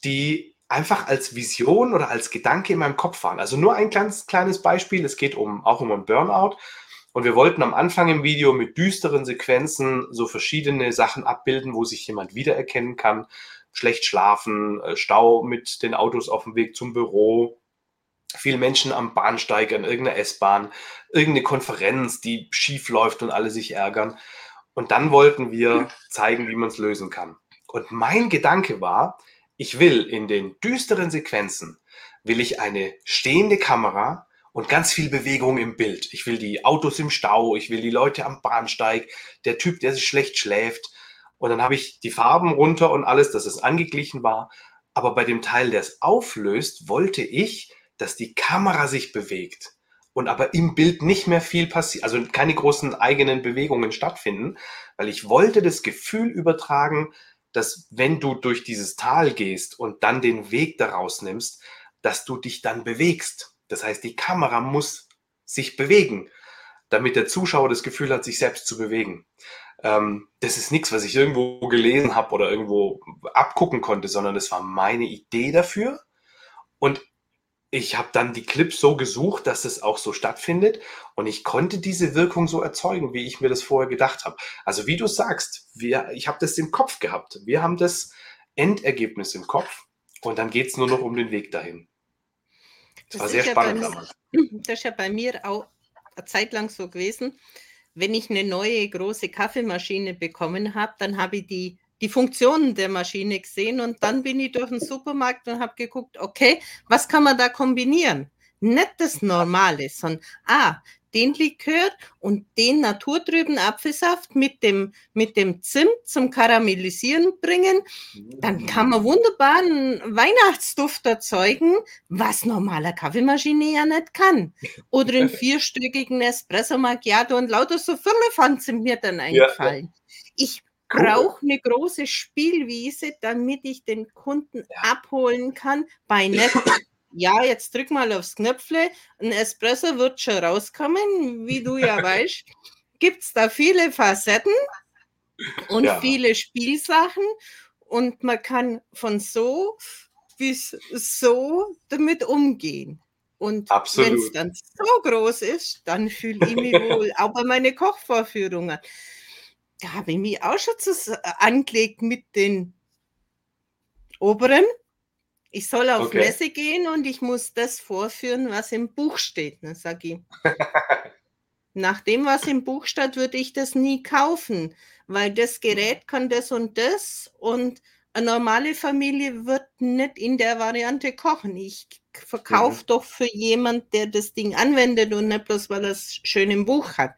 die einfach als Vision oder als Gedanke in meinem Kopf waren. Also nur ein kleines, kleines Beispiel. Es geht um, auch um ein Burnout. Und wir wollten am Anfang im Video mit düsteren Sequenzen so verschiedene Sachen abbilden, wo sich jemand wiedererkennen kann. Schlecht schlafen, äh, Stau mit den Autos auf dem Weg zum Büro, viele Menschen am Bahnsteig, an irgendeiner S-Bahn, irgendeine Konferenz, die schief läuft und alle sich ärgern. Und dann wollten wir zeigen, wie man es lösen kann. Und mein Gedanke war, ich will in den düsteren Sequenzen, will ich eine stehende Kamera und ganz viel Bewegung im Bild. Ich will die Autos im Stau, ich will die Leute am Bahnsteig, der Typ, der sich schlecht schläft. Und dann habe ich die Farben runter und alles, dass es angeglichen war. Aber bei dem Teil, der es auflöst, wollte ich, dass die Kamera sich bewegt und aber im Bild nicht mehr viel passiert, also keine großen eigenen Bewegungen stattfinden, weil ich wollte das Gefühl übertragen, dass wenn du durch dieses Tal gehst und dann den Weg daraus nimmst, dass du dich dann bewegst. Das heißt, die Kamera muss sich bewegen, damit der Zuschauer das Gefühl hat, sich selbst zu bewegen. Ähm, das ist nichts, was ich irgendwo gelesen habe oder irgendwo abgucken konnte, sondern das war meine Idee dafür. Und ich habe dann die Clips so gesucht, dass es auch so stattfindet und ich konnte diese Wirkung so erzeugen, wie ich mir das vorher gedacht habe. Also wie du sagst, wir, ich habe das im Kopf gehabt. Wir haben das Endergebnis im Kopf und dann geht es nur noch um den Weg dahin. Das, das war sehr spannend ja damals. <clears throat> Das ist ja bei mir auch eine Zeit lang so gewesen. Wenn ich eine neue große Kaffeemaschine bekommen habe, dann habe ich die die Funktionen der Maschine gesehen und dann bin ich durch den Supermarkt und habe geguckt, okay, was kann man da kombinieren? Nicht das Normale, sondern ah, den Likör und den naturtrüben Apfelsaft mit dem, mit dem Zimt zum Karamellisieren bringen, dann kann man wunderbar einen Weihnachtsduft erzeugen, was normaler Kaffeemaschine ja nicht kann. Oder einen vierstöckigen Espresso Macchiato und lauter so Firlefanz sind mir dann eingefallen. Ja. Ich brauche eine große Spielwiese, damit ich den Kunden ja. abholen kann. Bei net ja, jetzt drück mal aufs Knöpfle, ein Espresso wird schon rauskommen, wie du ja <laughs> weißt. Gibt es da viele Facetten und ja. viele Spielsachen und man kann von so bis so damit umgehen. Und wenn es dann so groß ist, dann fühle ich mich wohl, auch bei meinen Kochvorführungen da habe ich mich auch schon äh, angelegt mit den Oberen. Ich soll auf okay. Messe gehen und ich muss das vorführen, was im Buch steht. Ne, sag ich. <laughs> Nach dem, was im Buch steht, würde ich das nie kaufen, weil das Gerät kann das und das und eine normale Familie wird nicht in der Variante kochen. Ich verkaufe mhm. doch für jemand, der das Ding anwendet und nicht bloß, weil er es schön im Buch hat.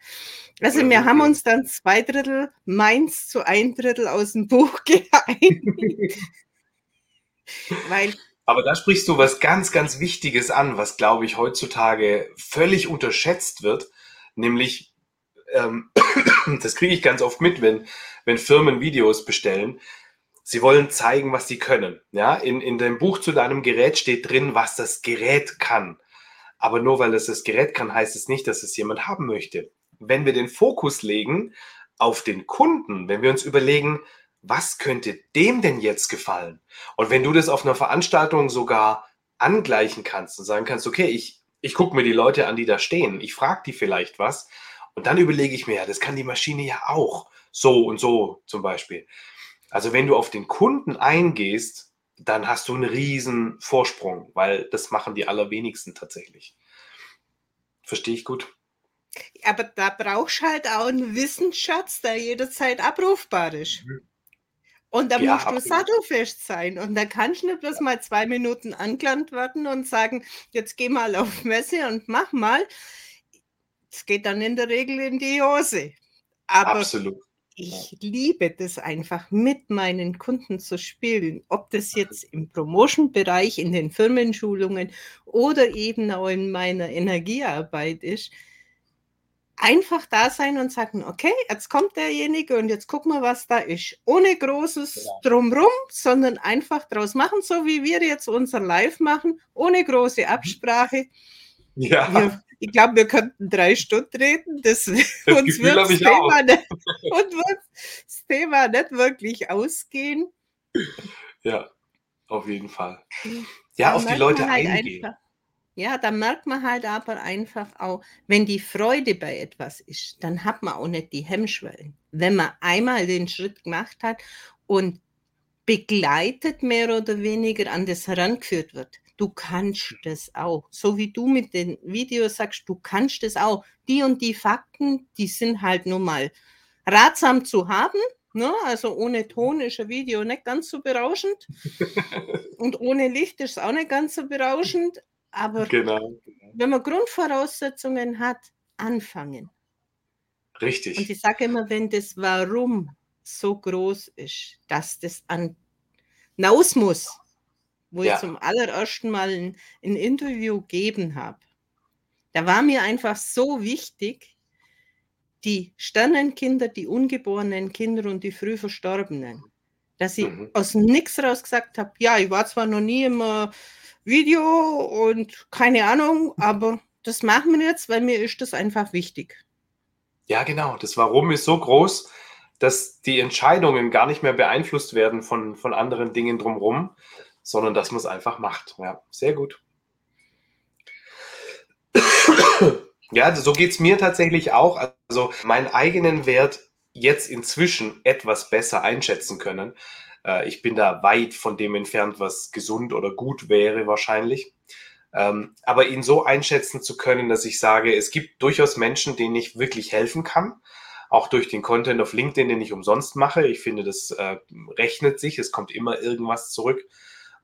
Also wir haben uns dann zwei Drittel meins zu ein Drittel aus dem Buch <laughs> geeinigt. Weil aber da sprichst du was ganz, ganz Wichtiges an, was, glaube ich, heutzutage völlig unterschätzt wird, nämlich, ähm, <clears throat> das kriege ich ganz oft mit, wenn, wenn Firmen Videos bestellen, sie wollen zeigen, was sie können. Ja, in, in dem Buch zu deinem Gerät steht drin, was das Gerät kann. Aber nur weil es das Gerät kann, heißt es nicht, dass es jemand haben möchte wenn wir den Fokus legen auf den Kunden, wenn wir uns überlegen, was könnte dem denn jetzt gefallen? Und wenn du das auf einer Veranstaltung sogar angleichen kannst und sagen kannst, okay, ich, Ich gucke mir die Leute an, die da stehen. Ich frage die vielleicht was. Und dann überlege ich mir, ja, das kann die Maschine ja auch. So und so zum Beispiel. Also wenn du auf den Kunden eingehst, dann hast du einen riesen Vorsprung, weil das machen die allerwenigsten tatsächlich. Verstehe ich gut? Aber da brauchst du halt auch einen Wissensschatz, der jederzeit abrufbar ist. Mhm. Und da ja, musst du sattelfest sein. Und da kannst du nicht bloß mal zwei Minuten angelandet werden und sagen, jetzt geh mal auf Messe und mach mal. Es geht dann in der Regel in die Hose. Aber Absolut. Ich liebe das einfach, mit meinen Kunden zu spielen. Ob das jetzt im Promotion-Bereich, in den Firmenschulungen oder eben auch in meiner Energiearbeit ist einfach da sein und sagen, okay, jetzt kommt derjenige und jetzt gucken wir, was da ist. Ohne großes. Drumrum, sondern einfach draus machen, so wie wir jetzt unser Live machen, ohne große mhm. Absprache. Ja. Wir, ich glaube, wir könnten drei Stunden reden. Das, das <laughs> uns wird das, Thema nicht, und wird das Thema nicht wirklich ausgehen. Ja, auf jeden Fall. Ja, auf die Leute halt eingehen. Einfach, ja, da merkt man halt aber einfach auch, wenn die Freude bei etwas ist, dann hat man auch nicht die Hemmschwellen. Wenn man einmal den Schritt gemacht hat und begleitet mehr oder weniger an das herangeführt wird. Du kannst das auch. So wie du mit den Videos sagst, du kannst das auch. Die und die Fakten, die sind halt nur mal ratsam zu haben. Ne? Also ohne Ton ist ein Video nicht ganz so berauschend. <laughs> und ohne Licht ist es auch nicht ganz so berauschend. Aber genau. wenn man Grundvoraussetzungen hat, anfangen. Richtig. Und ich sage immer, wenn das Warum so groß ist, dass das an hinaus muss, wo ja. ich zum allerersten Mal ein, ein Interview gegeben habe, da war mir einfach so wichtig, die Sternenkinder, die ungeborenen Kinder und die früh Verstorbenen, dass ich mhm. aus nichts raus gesagt habe, ja, ich war zwar noch nie immer Video und keine Ahnung, aber das machen wir jetzt, weil mir ist das einfach wichtig. Ja, genau. Das Warum ist so groß, dass die Entscheidungen gar nicht mehr beeinflusst werden von, von anderen Dingen drumherum, sondern dass man es einfach macht. Ja, sehr gut. Ja, so geht es mir tatsächlich auch. Also meinen eigenen Wert jetzt inzwischen etwas besser einschätzen können. Äh, ich bin da weit von dem entfernt, was gesund oder gut wäre wahrscheinlich. Ähm, aber ihn so einschätzen zu können, dass ich sage, es gibt durchaus Menschen, denen ich wirklich helfen kann. Auch durch den Content auf LinkedIn, den ich umsonst mache. Ich finde, das äh, rechnet sich. Es kommt immer irgendwas zurück.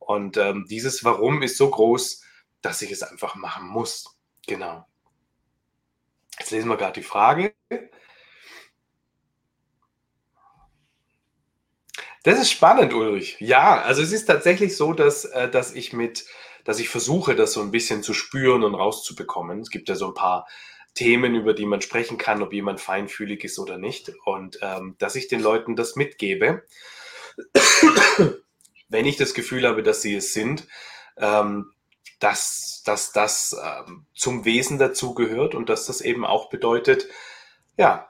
Und ähm, dieses Warum ist so groß, dass ich es einfach machen muss. Genau. Jetzt lesen wir gerade die Frage. Das ist spannend, Ulrich. Ja, also es ist tatsächlich so, dass, äh, dass ich mit, dass ich versuche, das so ein bisschen zu spüren und rauszubekommen. Es gibt ja so ein paar Themen, über die man sprechen kann, ob jemand feinfühlig ist oder nicht. Und ähm, dass ich den Leuten das mitgebe, wenn ich das Gefühl habe, dass sie es sind, ähm, dass, dass das ähm, zum Wesen dazugehört und dass das eben auch bedeutet, ja,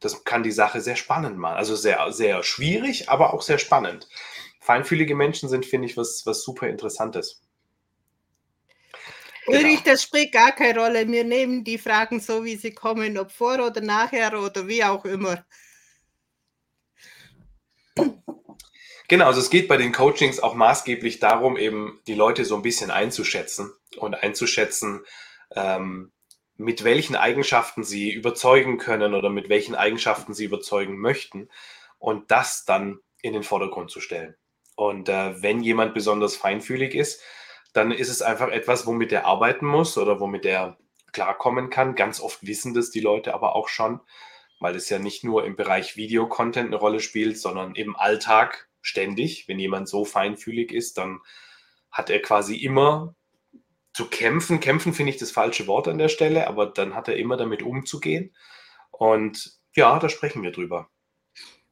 das kann die Sache sehr spannend machen. Also sehr, sehr schwierig, aber auch sehr spannend. Feinfühlige Menschen sind, finde ich, was, was super Interessantes. Ulrich, genau. das spielt gar keine Rolle. Wir nehmen die Fragen so, wie sie kommen, ob vor oder nachher oder wie auch immer. Genau, also es geht bei den Coachings auch maßgeblich darum, eben die Leute so ein bisschen einzuschätzen und einzuschätzen, ähm, mit welchen Eigenschaften sie überzeugen können oder mit welchen Eigenschaften sie überzeugen möchten und das dann in den Vordergrund zu stellen. Und äh, wenn jemand besonders feinfühlig ist, dann ist es einfach etwas, womit er arbeiten muss oder womit er klarkommen kann. Ganz oft wissen das die Leute aber auch schon, weil es ja nicht nur im Bereich Videocontent eine Rolle spielt, sondern im Alltag ständig. Wenn jemand so feinfühlig ist, dann hat er quasi immer zu kämpfen. Kämpfen finde ich das falsche Wort an der Stelle, aber dann hat er immer damit umzugehen. Und ja, da sprechen wir drüber.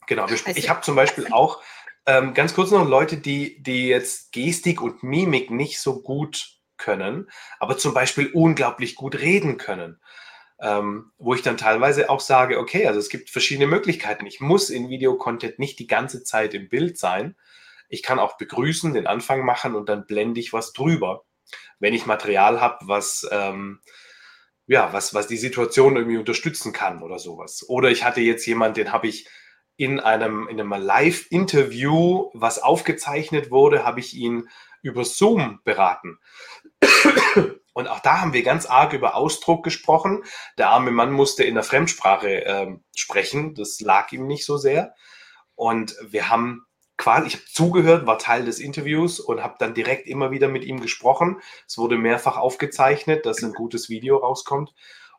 Genau. Also, ich habe zum Beispiel auch ähm, ganz kurz noch Leute, die, die jetzt Gestik und Mimik nicht so gut können, aber zum Beispiel unglaublich gut reden können. Ähm, wo ich dann teilweise auch sage, okay, also es gibt verschiedene Möglichkeiten. Ich muss in Videocontent nicht die ganze Zeit im Bild sein. Ich kann auch begrüßen, den Anfang machen und dann blende ich was drüber wenn ich Material habe, was, ähm, ja, was, was die Situation irgendwie unterstützen kann oder sowas. Oder ich hatte jetzt jemanden, den habe ich in einem, in einem Live-Interview, was aufgezeichnet wurde, habe ich ihn über Zoom beraten. Und auch da haben wir ganz arg über Ausdruck gesprochen. Der arme Mann musste in der Fremdsprache äh, sprechen. Das lag ihm nicht so sehr. Und wir haben quasi, ich habe zugehört, war Teil des Interviews und habe dann direkt immer wieder mit ihm gesprochen. Es wurde mehrfach aufgezeichnet, dass ein gutes Video rauskommt.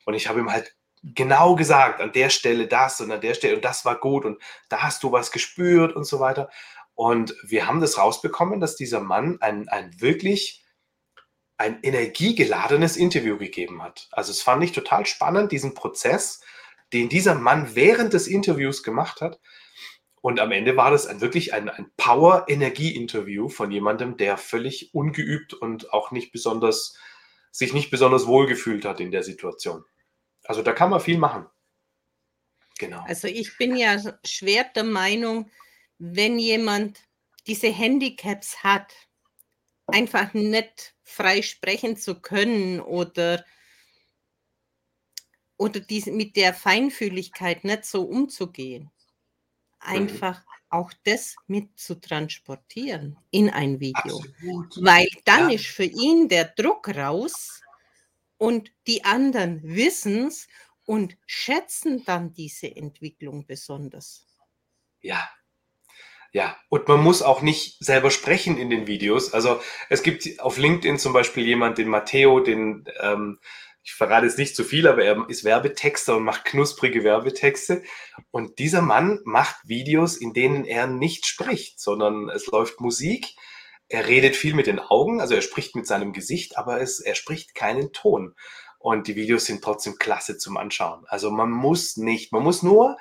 Und ich habe ihm halt genau gesagt, an der Stelle das und an der Stelle und das war gut und da hast du was gespürt und so weiter. Und wir haben das rausbekommen, dass dieser Mann ein, ein wirklich ein energiegeladenes Interview gegeben hat. Also es fand ich total spannend, diesen Prozess, den dieser Mann während des Interviews gemacht hat. Und am Ende war das ein, wirklich ein, ein Power-Energie-Interview von jemandem, der völlig ungeübt und auch nicht besonders, sich nicht besonders wohl gefühlt hat in der Situation. Also da kann man viel machen. Genau. Also ich bin ja schwer der Meinung, wenn jemand diese Handicaps hat, einfach nicht frei sprechen zu können oder, oder diese, mit der Feinfühligkeit nicht so umzugehen, einfach auch das mit zu transportieren in ein Video. Absolut. Weil dann ja. ist für ihn der Druck raus und die anderen wissen es und schätzen dann diese Entwicklung besonders. Ja, ja, und man muss auch nicht selber sprechen in den Videos. Also es gibt auf LinkedIn zum Beispiel jemand, den Matteo, den, ähm, ich verrate jetzt nicht zu viel, aber er ist Werbetexter und macht knusprige Werbetexte. Und dieser Mann macht Videos, in denen er nicht spricht, sondern es läuft Musik. Er redet viel mit den Augen, also er spricht mit seinem Gesicht, aber es, er spricht keinen Ton. Und die Videos sind trotzdem klasse zum Anschauen. Also man muss nicht, man muss nur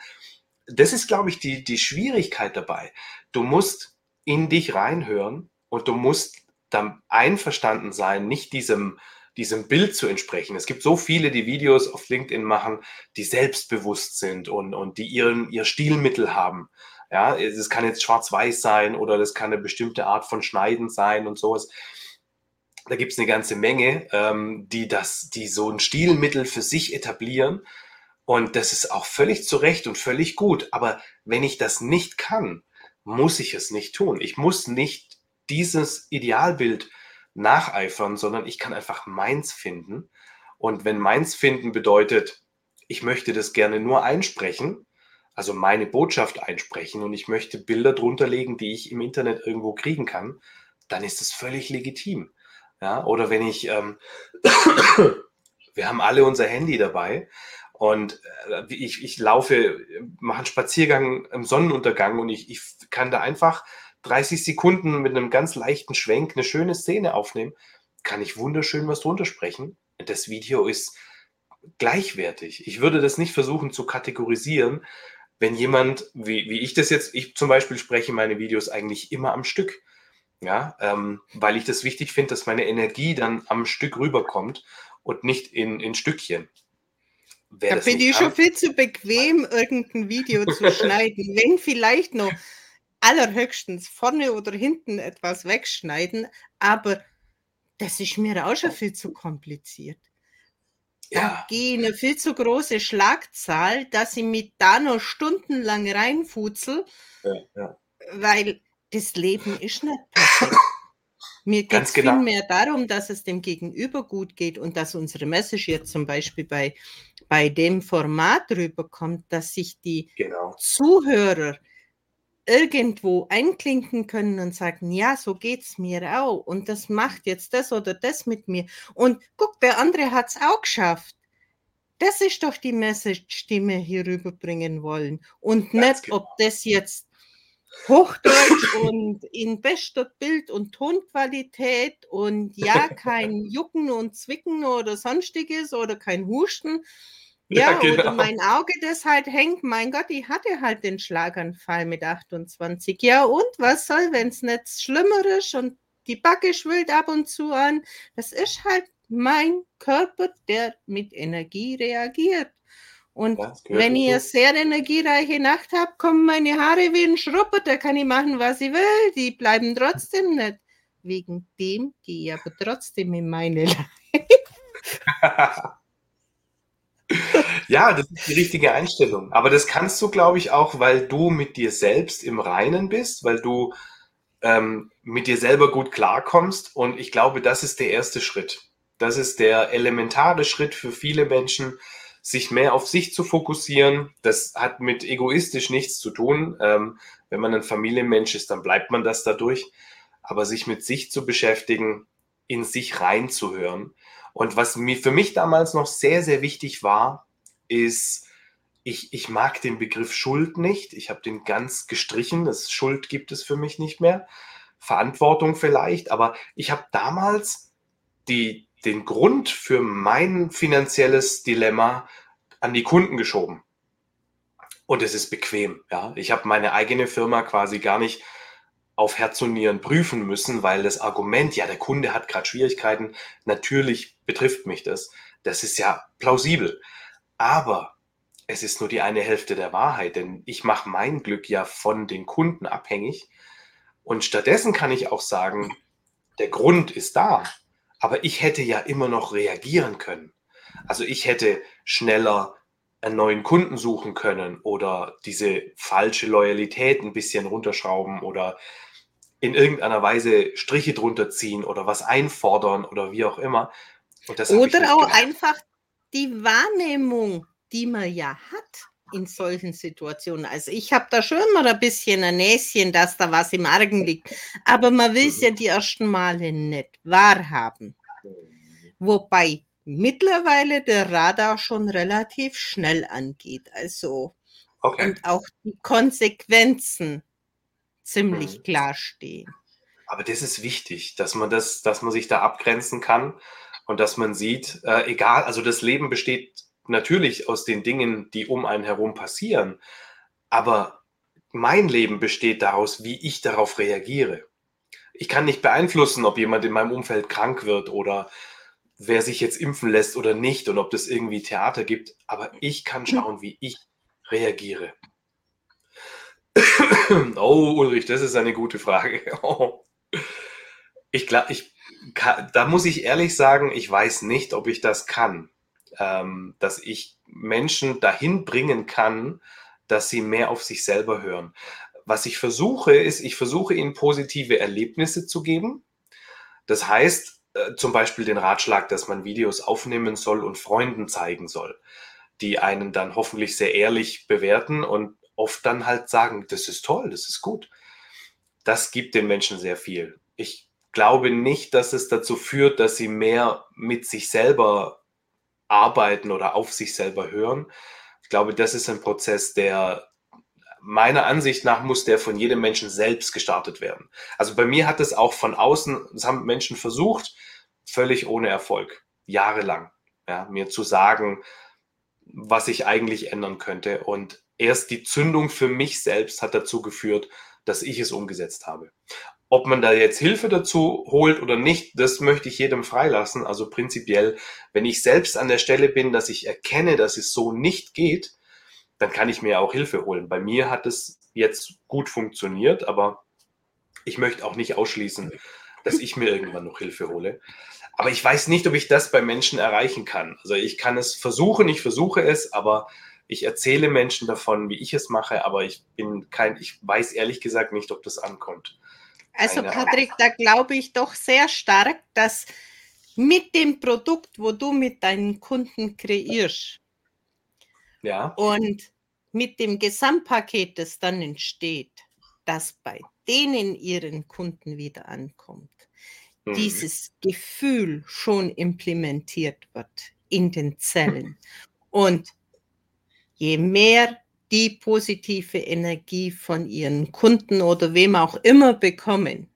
das ist, glaube ich, die, die Schwierigkeit dabei. Du musst in dich reinhören und du musst dann einverstanden sein, nicht diesem, diesem Bild zu entsprechen. Es gibt so viele, die Videos auf LinkedIn machen, die selbstbewusst sind und, und die ihren, ihr Stilmittel haben. Ja, es kann jetzt schwarz-weiß sein oder das kann eine bestimmte Art von Schneiden sein und sowas. Da gibt es eine ganze Menge, ähm, die das, die so ein Stilmittel für sich etablieren und das ist auch völlig zu Recht und völlig gut. Aber wenn ich das nicht kann, muss ich es nicht tun. Ich muss nicht dieses Idealbild nacheifern, sondern ich kann einfach meins finden. Und wenn meins finden bedeutet, ich möchte das gerne nur einsprechen, also meine Botschaft einsprechen und ich möchte Bilder drunter legen, die ich im Internet irgendwo kriegen kann, dann ist es völlig legitim. Ja, oder wenn ich, ähm, <coughs> wir haben alle unser Handy dabei und äh, ich, ich laufe, mache einen Spaziergang im Sonnenuntergang und ich, ich kann da einfach 30 Sekunden mit einem ganz leichten Schwenk eine schöne Szene aufnehmen, kann ich wunderschön was drunter sprechen. Das Video ist gleichwertig. Ich würde das nicht versuchen zu kategorisieren, wenn jemand, wie, wie ich das jetzt, ich zum Beispiel spreche meine Videos eigentlich immer am Stück. Ja, ähm, weil ich das wichtig finde, dass meine Energie dann am Stück rüberkommt und nicht in, in Stückchen. Da bin ich schon viel zu bequem, irgendein Video zu <laughs> schneiden. Wenn vielleicht noch allerhöchstens vorne oder hinten etwas wegschneiden, aber das ist mir auch schon viel zu kompliziert. Ja. Da gehe eine viel zu große Schlagzahl, dass ich mit da noch stundenlang reinfutzel, ja, ja. weil das Leben ist nicht perfekt. Mir geht es genau. vielmehr darum, dass es dem Gegenüber gut geht und dass unsere Message jetzt zum Beispiel bei, bei dem Format rüberkommt, dass sich die genau. Zuhörer irgendwo einklinken können und sagen, ja, so geht es mir auch und das macht jetzt das oder das mit mir. Und guck, der andere hat es auch geschafft. Das ist doch die Message, die wir hier rüberbringen wollen. Und Ganz nicht, genau. ob das jetzt Hochdeutsch und in bester Bild- und Tonqualität und ja, kein <laughs> Jucken und Zwicken oder sonstiges oder kein Husten. Ja, ja genau. oder mein Auge, das halt hängt. Mein Gott, ich hatte halt den Schlaganfall mit 28. Ja, und was soll, wenn es nicht schlimmer ist und die Backe schwillt ab und zu an? Das ist halt mein Körper, der mit Energie reagiert. Und wenn ich eine sehr energiereiche Nacht habe, kommen meine Haare wie ein Schrupper, da kann ich machen, was ich will. Die bleiben trotzdem nicht. wegen dem gehe ich aber trotzdem in meine Live. <laughs> ja, das ist die richtige Einstellung. Aber das kannst du, glaube ich, auch, weil du mit dir selbst im Reinen bist, weil du ähm, mit dir selber gut klarkommst. Und ich glaube, das ist der erste Schritt. Das ist der elementare Schritt für viele Menschen, sich mehr auf sich zu fokussieren. Das hat mit egoistisch nichts zu tun. Ähm, wenn man ein Familienmensch ist, dann bleibt man das dadurch. Aber sich mit sich zu beschäftigen, in sich reinzuhören. Und was mir für mich damals noch sehr, sehr wichtig war, ist, ich, ich mag den Begriff Schuld nicht. Ich habe den ganz gestrichen. Das Schuld gibt es für mich nicht mehr. Verantwortung vielleicht. Aber ich habe damals die, den Grund für mein finanzielles Dilemma an die Kunden geschoben. Und es ist bequem. Ja, ich habe meine eigene Firma quasi gar nicht auf Herz und Nieren prüfen müssen, weil das Argument, ja, der Kunde hat gerade Schwierigkeiten, natürlich betrifft mich das. Das ist ja plausibel. Aber es ist nur die eine Hälfte der Wahrheit, denn ich mache mein Glück ja von den Kunden abhängig. Und stattdessen kann ich auch sagen, der Grund ist da. Aber ich hätte ja immer noch reagieren können. Also ich hätte schneller einen neuen Kunden suchen können oder diese falsche Loyalität ein bisschen runterschrauben oder in irgendeiner Weise Striche drunter ziehen oder was einfordern oder wie auch immer. oder auch gemacht. einfach die Wahrnehmung, die man ja hat in solchen Situationen. Also ich habe da schon mal ein bisschen ein Näschen, dass da was im Argen liegt. Aber man will es ja die ersten Male nicht wahrhaben. Wobei mittlerweile der Radar schon relativ schnell angeht. Also okay. und auch die Konsequenzen ziemlich mhm. klar stehen. Aber das ist wichtig, dass man das, dass man sich da abgrenzen kann und dass man sieht, äh, egal, also das Leben besteht natürlich aus den Dingen, die um einen herum passieren. Aber mein Leben besteht daraus, wie ich darauf reagiere. Ich kann nicht beeinflussen, ob jemand in meinem Umfeld krank wird oder wer sich jetzt impfen lässt oder nicht und ob das irgendwie Theater gibt. Aber ich kann schauen, wie ich reagiere. <coughs> Oh, Ulrich, das ist eine gute Frage. <laughs> Oh. Ich glaube, ich da muss ich ehrlich sagen, ich weiß nicht, ob ich das kann ähm, dass ich Menschen dahin bringen kann, dass sie mehr auf sich selber hören. Was ich versuche, ist, ich versuche ihnen positive Erlebnisse zu geben. Das heißt, äh, zum Beispiel den Ratschlag, dass man Videos aufnehmen soll und Freunden zeigen soll, die einen dann hoffentlich sehr ehrlich bewerten und oft dann halt sagen, das ist toll, das ist gut. Das gibt den Menschen sehr viel. Ich glaube nicht, dass es dazu führt, dass sie mehr mit sich selber arbeiten oder auf sich selber hören. Ich glaube, das ist ein Prozess, der meiner Ansicht nach muss der von jedem Menschen selbst gestartet werden. Also bei mir hat es auch von außen, das haben Menschen versucht, völlig ohne Erfolg, jahrelang, ja, mir zu sagen, was ich eigentlich ändern könnte. Und erst die Zündung für mich selbst hat dazu geführt, dass ich es umgesetzt habe. Ob man da jetzt Hilfe dazu holt oder nicht, das möchte ich jedem freilassen. Also prinzipiell, wenn ich selbst an der Stelle bin, dass ich erkenne, dass es so nicht geht, dann kann ich mir auch Hilfe holen. Bei mir hat es jetzt gut funktioniert, aber ich möchte auch nicht ausschließen, dass ich mir irgendwann noch Hilfe hole. Aber ich weiß nicht, ob ich das bei Menschen erreichen kann. Also ich kann es versuchen, ich versuche es, aber ich erzähle Menschen davon, wie ich es mache, aber ich bin kein, ich weiß ehrlich gesagt nicht, ob das ankommt. Also Patrick, da glaube ich doch sehr stark, dass mit dem Produkt, wo du mit deinen Kunden kreierst, ja. und mit dem Gesamtpaket, das dann entsteht, das bei denen ihren Kunden wieder ankommt, mhm. dieses Gefühl schon implementiert wird in den Zellen. Und je mehr die positive Energie von ihren Kunden oder wem auch immer bekommen,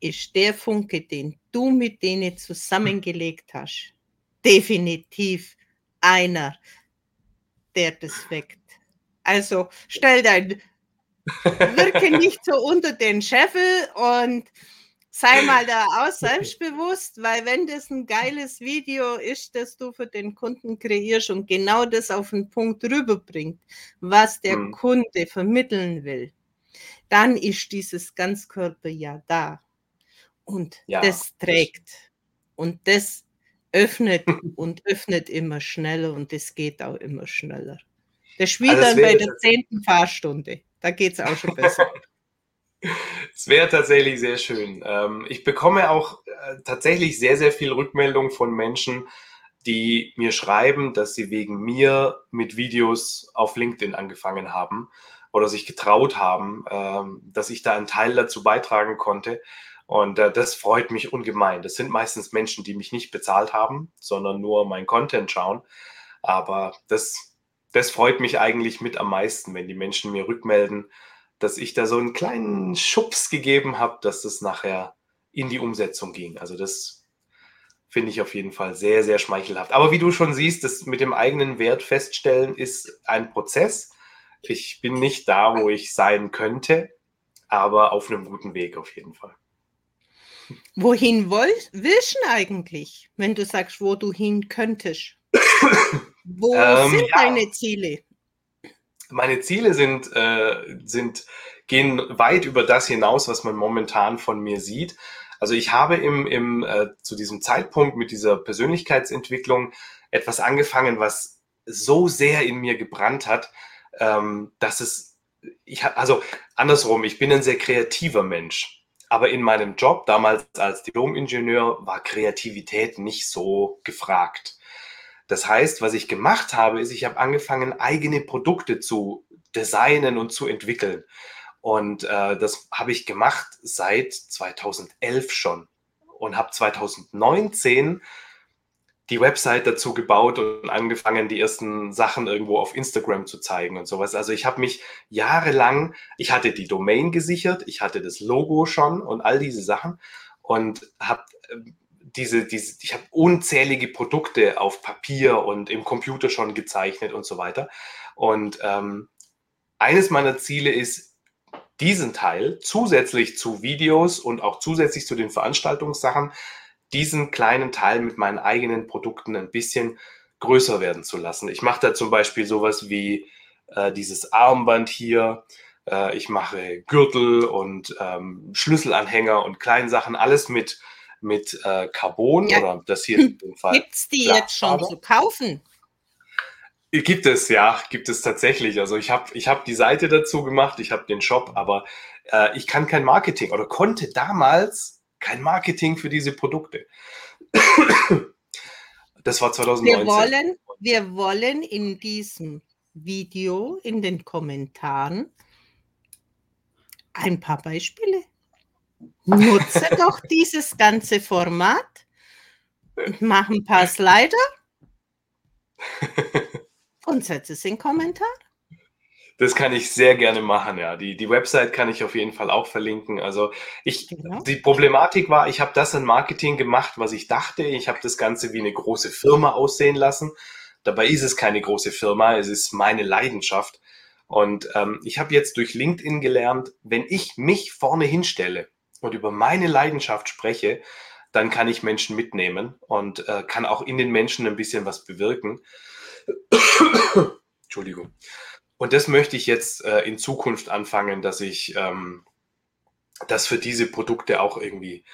ist der Funke, den du mit denen zusammengelegt hast, definitiv einer, der das weckt. Also stell dein, <laughs> wirke nicht so unter den Scheffel und sei mal da aus selbstbewusst, weil wenn das ein geiles Video ist, das du für den Kunden kreierst und genau das auf den Punkt rüberbringt, was der mhm. Kunde vermitteln will, dann ist dieses Ganzkörper ja da. Und ja. das trägt. Und das öffnet <laughs> und öffnet immer schneller und das geht auch immer schneller. Das spielt also dann bei der zehnten Fahrstunde. Da geht es auch schon besser. <laughs> Es wäre tatsächlich sehr schön. Ähm, ich bekomme auch äh, tatsächlich sehr, sehr viel Rückmeldung von Menschen, die mir schreiben, dass sie wegen mir mit Videos auf LinkedIn angefangen haben oder sich getraut haben, ähm, dass ich da einen Teil dazu beitragen konnte. Und äh, das freut mich ungemein. Das sind meistens Menschen, die mich nicht bezahlt haben, sondern nur mein Content schauen. Aber das, das freut mich eigentlich mit am meisten, wenn die Menschen mir rückmelden, dass ich da so einen kleinen Schubs gegeben habe, dass das nachher in die Umsetzung ging. Also das finde ich auf jeden Fall sehr, sehr schmeichelhaft. Aber wie du schon siehst, das mit dem eigenen Wert feststellen ist ein Prozess. Ich bin nicht da, wo ich sein könnte, aber auf einem guten Weg auf jeden Fall. Wohin willst du eigentlich, wenn du sagst, wo du hin könntest? wo ähm, sind ja. deine Ziele? Meine Ziele sind, äh, sind, gehen weit über das hinaus, was man momentan von mir sieht. Also ich habe im, im, äh, zu diesem Zeitpunkt mit dieser Persönlichkeitsentwicklung etwas angefangen, was so sehr in mir gebrannt hat, ähm, dass es, ich also andersrum, ich bin ein sehr kreativer Mensch. Aber in meinem Job damals als Diplom-Ingenieur war Kreativität nicht so gefragt. Das heißt, was ich gemacht habe, ist, ich habe angefangen, eigene Produkte zu designen und zu entwickeln. Und äh, das habe ich gemacht seit 2011 schon und habe 2019 die Website dazu gebaut und angefangen, die ersten Sachen irgendwo auf Instagram zu zeigen und sowas. Also ich habe mich jahrelang, ich hatte die Domain gesichert, ich hatte das Logo schon und all diese Sachen und habe ähm, diese, diese, ich habe unzählige Produkte auf Papier und im Computer schon gezeichnet und so weiter. Und ähm, eines meiner Ziele ist, diesen Teil zusätzlich zu Videos und auch zusätzlich zu den Veranstaltungssachen diesen kleinen Teil mit meinen eigenen Produkten ein bisschen größer werden zu lassen. Ich mache da zum Beispiel sowas wie äh, dieses Armband hier. Äh, ich mache Gürtel und ähm, Schlüsselanhänger und kleinen Sachen, alles mit, mit äh, Carbon ja. oder das hier in dem Fall. Gibt es die jetzt schon zu kaufen? Gibt es, ja, gibt es tatsächlich. Also ich habe ich hab die Seite dazu gemacht, ich habe den Shop, aber äh, ich kann kein Marketing oder konnte damals kein Marketing für diese Produkte. Das war 2019. Wir wollen, wir wollen in diesem Video, in den Kommentaren, ein paar Beispiele. Nutze doch dieses ganze Format und mach ein paar Slider und setze es in Kommentar. Das kann ich sehr gerne machen, ja. Die, die Website kann ich auf jeden Fall auch verlinken. Also ich, genau. die Problematik war, ich habe das in Marketing gemacht, was ich dachte. Ich habe das Ganze wie eine große Firma aussehen lassen. Dabei ist es keine große Firma, es ist meine Leidenschaft. Und ähm, ich habe jetzt durch LinkedIn gelernt, wenn ich mich vorne hinstelle und über meine Leidenschaft spreche, dann kann ich Menschen mitnehmen und äh, kann auch in den Menschen ein bisschen was bewirken. <coughs> Entschuldigung. Und das möchte ich jetzt äh, in Zukunft anfangen, dass ich ähm, das für diese Produkte auch irgendwie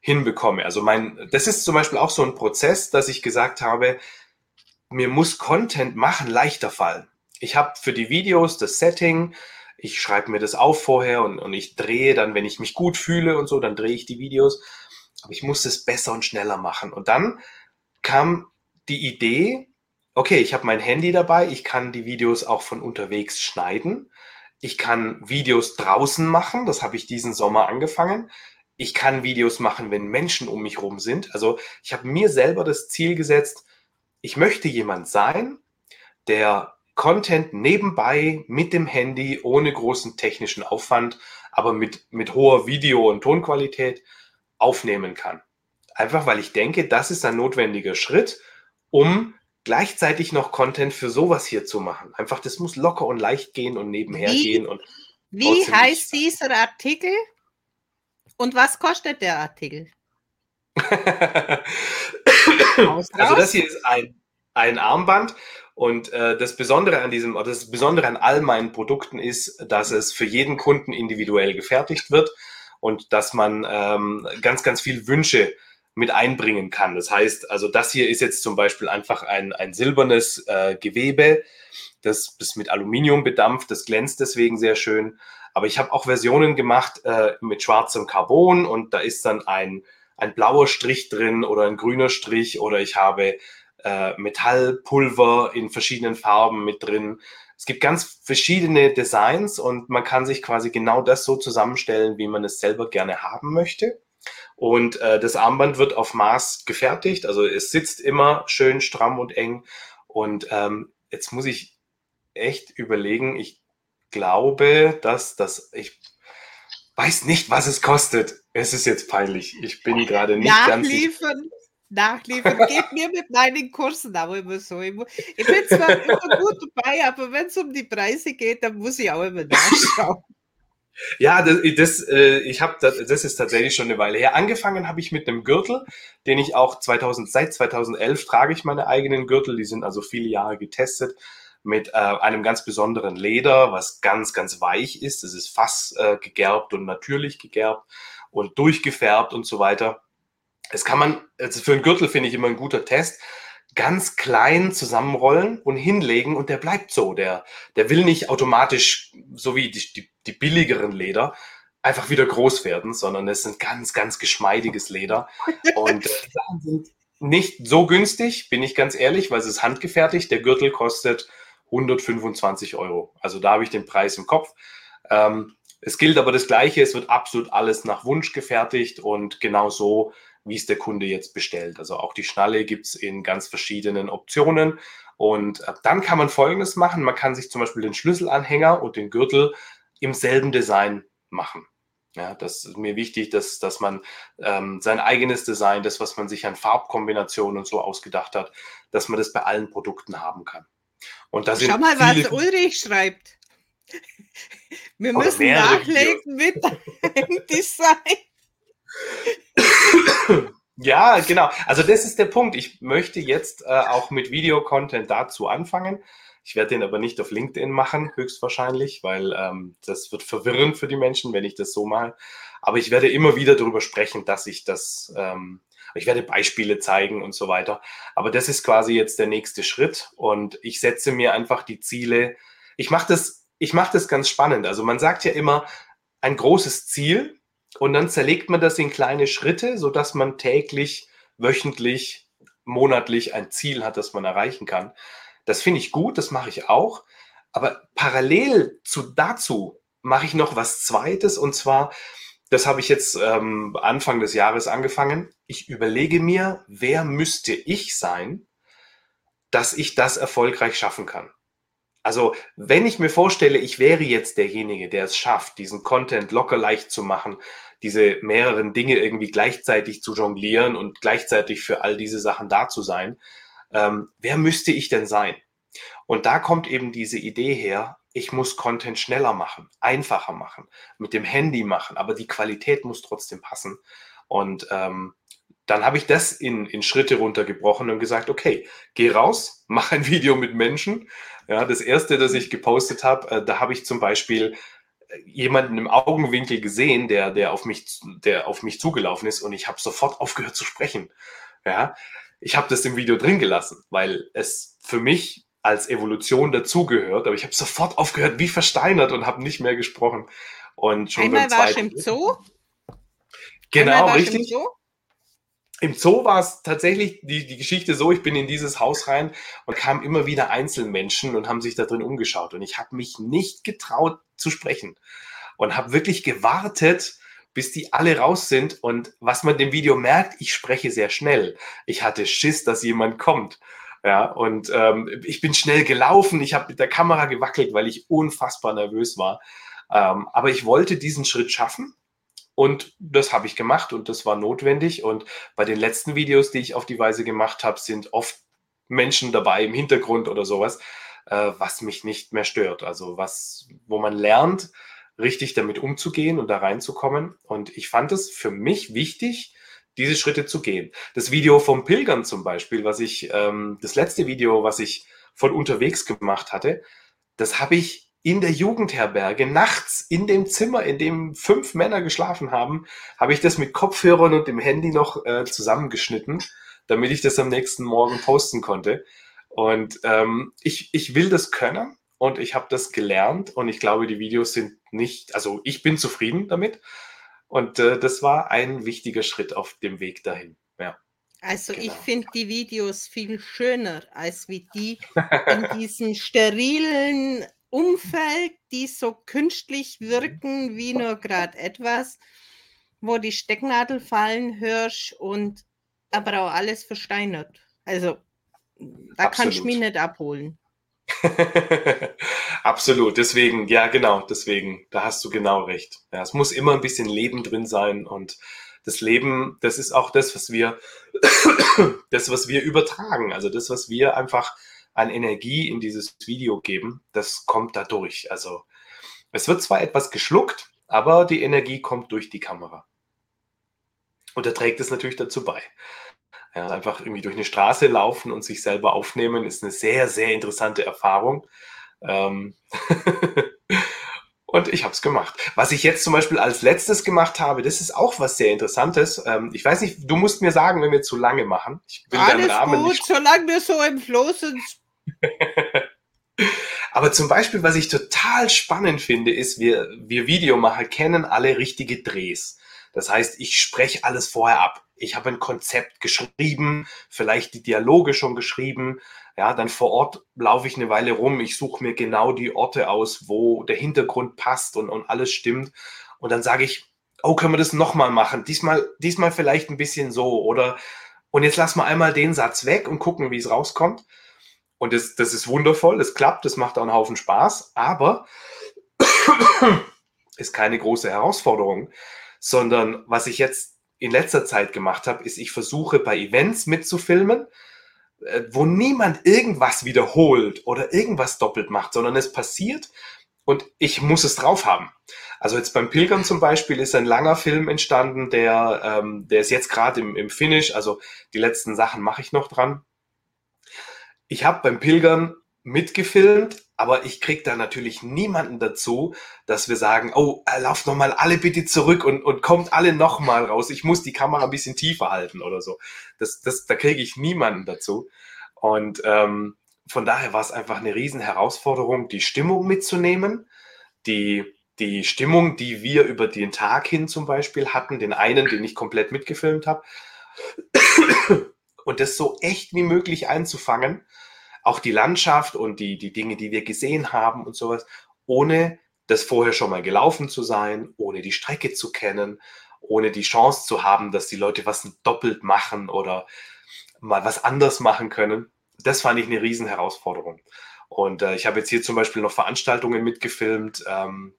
hinbekomme. Also mein, das ist zum Beispiel auch so ein Prozess, dass ich gesagt habe, mir muss Content machen leichter fallen. Ich habe für die Videos das Setting, ich schreibe mir das auf vorher und, und ich drehe dann, wenn ich mich gut fühle und so, dann drehe ich die Videos. Aber ich muss es besser und schneller machen. Und dann kam die Idee, okay, ich habe mein Handy dabei, ich kann die Videos auch von unterwegs schneiden. Ich kann Videos draußen machen, das habe ich diesen Sommer angefangen. Ich kann Videos machen, wenn Menschen um mich rum sind. Also ich habe mir selber das Ziel gesetzt, ich möchte jemand sein, der Content nebenbei mit dem Handy ohne großen technischen Aufwand, aber mit, mit hoher Video- und Tonqualität aufnehmen kann. Einfach weil ich denke, das ist ein notwendiger Schritt, um gleichzeitig noch Content für sowas hier zu machen. Einfach, das muss locker und leicht gehen und nebenher wie, gehen. Und wie heißt dieser Artikel und was kostet der Artikel? <laughs> also das hier ist ein, ein Armband und äh, das Besondere an diesem, oder das Besondere an all meinen Produkten ist, dass es für jeden Kunden individuell gefertigt wird und dass man ähm, ganz, ganz viel Wünsche mit einbringen kann. Das heißt, also das hier ist jetzt zum Beispiel einfach ein, ein silbernes äh, Gewebe, das ist mit Aluminium bedampft, das glänzt deswegen sehr schön. Aber ich habe auch Versionen gemacht äh, mit schwarzem Carbon und da ist dann ein, ein blauer Strich drin oder ein grüner Strich oder ich habe äh, Metallpulver in verschiedenen Farben mit drin. Es gibt ganz verschiedene Designs und man kann sich quasi genau das so zusammenstellen, wie man es selber gerne haben möchte. Und äh, das Armband wird auf Maß gefertigt, also es sitzt immer schön stramm und eng. Und ähm, jetzt muss ich echt überlegen, ich glaube, dass das, ich weiß nicht, was es kostet. Es ist jetzt peinlich. Ich bin <laughs> gerade nicht ganz nachliefern. Geht mir mit meinen Kursen auch immer so. Ich bin zwar immer gut dabei, aber wenn es um die Preise geht, dann muss ich auch immer nachschauen. <laughs> Ja, das, das äh, ich habe das, das ist tatsächlich schon eine Weile her. Angefangen habe ich mit einem Gürtel, den ich auch 2000 seit 2011 trage ich meine eigenen Gürtel. Die sind also viele Jahre getestet mit äh, einem ganz besonderen Leder, was ganz ganz weich ist. Es ist fast äh, gegerbt und natürlich gegerbt und durchgefärbt und so weiter. Es kann man, also für einen Gürtel finde ich immer ein guter Test, ganz klein zusammenrollen und hinlegen und der bleibt so. Der, der will nicht automatisch, so wie die, die, die billigeren Leder, einfach wieder groß werden, sondern es sind ganz, ganz geschmeidiges Leder. Und die Sachen sind nicht so günstig, bin ich ganz ehrlich, weil es ist handgefertigt. Der Gürtel kostet 125 Euro. Also da habe ich den Preis im Kopf. Ähm, es gilt aber das Gleiche, es wird absolut alles nach Wunsch gefertigt und genau so wie es der Kunde jetzt bestellt. Also auch die Schnalle gibt es in ganz verschiedenen Optionen. Und äh, dann kann man Folgendes machen. Man kann sich zum Beispiel den Schlüsselanhänger und den Gürtel im selben Design machen. Ja, das ist mir wichtig, dass, dass man ähm, sein eigenes Design, das, was man sich an Farbkombinationen und so ausgedacht hat, dass man das bei allen Produkten haben kann. Und da Schau mal, was Ulrich schreibt. Wir müssen nachlegen mit <laughs> dem Design. Ja, genau. Also das ist der Punkt. Ich möchte jetzt äh, auch mit Videocontent dazu anfangen. Ich werde den aber nicht auf LinkedIn machen, höchstwahrscheinlich, weil ähm, das wird verwirrend für die Menschen, wenn ich das so mache. Aber ich werde immer wieder darüber sprechen, dass ich das, ähm, ich werde Beispiele zeigen und so weiter. Aber das ist quasi jetzt der nächste Schritt und ich setze mir einfach die Ziele. Ich mache das, ich mache das ganz spannend. Also man sagt ja immer ein großes Ziel und dann zerlegt man das in kleine Schritte, sodass man täglich, wöchentlich, monatlich ein Ziel hat, das man erreichen kann. Das finde ich gut, das mache ich auch. Aber parallel zu dazu mache ich noch was Zweites und zwar, das habe ich jetzt ähm, Anfang des Jahres angefangen. Ich überlege mir, wer müsste ich sein, dass ich das erfolgreich schaffen kann. Also, wenn ich mir vorstelle, ich wäre jetzt derjenige, der es schafft, diesen Content locker leicht zu machen, diese mehreren Dinge irgendwie gleichzeitig zu jonglieren und gleichzeitig für all diese Sachen da zu sein, ähm, wer müsste ich denn sein? Und da kommt eben diese Idee her, ich muss Content schneller machen, einfacher machen, mit dem Handy machen, aber die Qualität muss trotzdem passen. Und ähm, dann habe ich das in, in Schritte runtergebrochen und gesagt, okay, geh raus, <laughs> mach ein Video mit Menschen. Ja, das erste, das ich gepostet habe, äh, da habe ich zum Beispiel äh, jemanden im Augenwinkel gesehen, der, der, auf mich, der auf mich zugelaufen ist und ich habe sofort aufgehört zu sprechen. Ja, ich habe das im Video drin gelassen, weil es für mich als Evolution dazugehört, aber ich habe sofort aufgehört, wie versteinert und habe nicht mehr gesprochen. Und schon Einmal war ich im Zoo. Genau, richtig. Zoo? Im Zoo war es tatsächlich die, die Geschichte so, ich bin in dieses Haus rein und kamen immer wieder Einzelmenschen und haben sich da drin umgeschaut. Und ich habe mich nicht getraut zu sprechen und habe wirklich gewartet, bis die alle raus sind. Und was man dem Video merkt, ich spreche sehr schnell. Ich hatte Schiss, dass jemand kommt. Ja, und ähm, ich bin schnell gelaufen. Ich habe mit der Kamera gewackelt, weil ich unfassbar nervös war. Ähm, aber ich wollte diesen Schritt schaffen und das habe ich gemacht und das war notwendig. Und bei den letzten Videos, die ich auf die Weise gemacht habe, sind oft Menschen dabei im Hintergrund oder sowas, äh, was mich nicht mehr stört. Also was, wo man lernt, richtig damit umzugehen und da reinzukommen. Und ich fand es für mich wichtig, diese Schritte zu gehen. Das Video vom Pilgern zum Beispiel, was ich, ähm, das letzte Video, was ich von unterwegs gemacht hatte, das habe ich in der Jugendherberge, nachts in dem Zimmer, in dem fünf Männer geschlafen haben, habe ich das mit Kopfhörern und dem Handy noch äh, zusammengeschnitten, damit ich das am nächsten Morgen posten konnte. Und ähm, ich, ich will das können und ich habe das gelernt und ich glaube, die Videos sind nicht, also ich bin zufrieden damit. Und äh, das war ein wichtiger Schritt auf dem Weg dahin. Ja. Also genau. ich finde die Videos viel schöner als wie die in diesen sterilen Umfeld, die so künstlich wirken wie nur gerade etwas, wo die Stecknadel fallen hörst und aber auch alles versteinert. Also da Absolut. kann ich mich nicht abholen. <laughs> Absolut, deswegen, ja genau, deswegen, da hast du genau recht. Ja, es muss immer ein bisschen Leben drin sein und das Leben, das ist auch das, was wir, <coughs> das, was wir übertragen, also das, was wir einfach an Energie in dieses Video geben, das kommt dadurch. Also es wird zwar etwas geschluckt, aber die Energie kommt durch die Kamera. Und da trägt es natürlich dazu bei. Ja, einfach irgendwie durch eine Straße laufen und sich selber aufnehmen, ist eine sehr, sehr interessante Erfahrung. Ähm <laughs> und ich habe es gemacht. Was ich jetzt zum Beispiel als letztes gemacht habe, das ist auch was sehr Interessantes. Ähm, ich weiß nicht, du musst mir sagen, wenn wir zu lange machen. Ich will Alles Rahmen gut, nicht... solange wir so im Flow sind, <laughs> Aber zum Beispiel, was ich total spannend finde, ist, wir, wir Videomacher kennen alle richtige Drehs. Das heißt, ich spreche alles vorher ab. Ich habe ein Konzept geschrieben, vielleicht die Dialoge schon geschrieben. Ja, dann vor Ort laufe ich eine Weile rum. Ich suche mir genau die Orte aus, wo der Hintergrund passt und, und alles stimmt. Und dann sage ich, oh, können wir das nochmal machen? Diesmal, diesmal vielleicht ein bisschen so. Oder, und jetzt lass mal einmal den Satz weg und gucken, wie es rauskommt. Und das, das ist wundervoll, das klappt, das macht auch einen Haufen Spaß, aber <clears throat> ist keine große Herausforderung, sondern was ich jetzt in letzter Zeit gemacht habe, ist, ich versuche bei Events mitzufilmen, äh, wo niemand irgendwas wiederholt oder irgendwas doppelt macht, sondern es passiert und ich muss es drauf haben. Also jetzt beim Pilgern zum Beispiel ist ein langer Film entstanden, der, ähm, der ist jetzt gerade im, im Finish, also die letzten Sachen mache ich noch dran ich habe beim Pilgern mitgefilmt, aber ich krieg da natürlich niemanden dazu, dass wir sagen, oh, äh, lauft nochmal alle bitte zurück und, und kommt alle nochmal raus. Ich muss die Kamera ein bisschen tiefer halten oder so. Das, das, da kriege ich niemanden dazu. Und ähm, von daher war es einfach eine riesen Herausforderung, die Stimmung mitzunehmen, die, die Stimmung, die wir über den Tag hin zum Beispiel hatten, den einen, den ich komplett mitgefilmt habe, und das so echt wie möglich einzufangen, auch die Landschaft und die, die Dinge, die wir gesehen haben und sowas, ohne das vorher schon mal gelaufen zu sein, ohne die Strecke zu kennen, ohne die Chance zu haben, dass die Leute was doppelt machen oder mal was anders machen können. Das fand ich eine riesen Herausforderung. Und äh, ich habe jetzt hier zum Beispiel noch Veranstaltungen mitgefilmt ähm,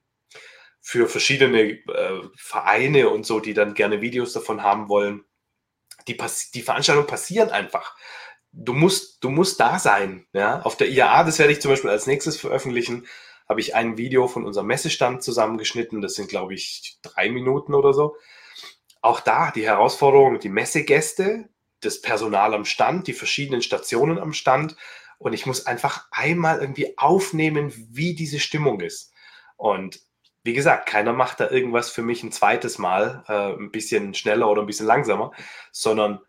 für verschiedene äh, Vereine und so, die dann gerne Videos davon haben wollen die, die Veranstaltungen passieren einfach. Du musst, du musst da sein. Ja? Auf der IAA, das werde ich zum Beispiel als nächstes veröffentlichen, habe ich ein Video von unserem Messestand zusammengeschnitten. Das sind, glaube ich, drei Minuten oder so. Auch da die Herausforderung, die Messegäste, das Personal am Stand, die verschiedenen Stationen am Stand. Und ich muss einfach einmal irgendwie aufnehmen, wie diese Stimmung ist. Und wie gesagt, keiner macht da irgendwas für mich ein zweites Mal, äh, ein bisschen schneller oder ein bisschen langsamer, sondern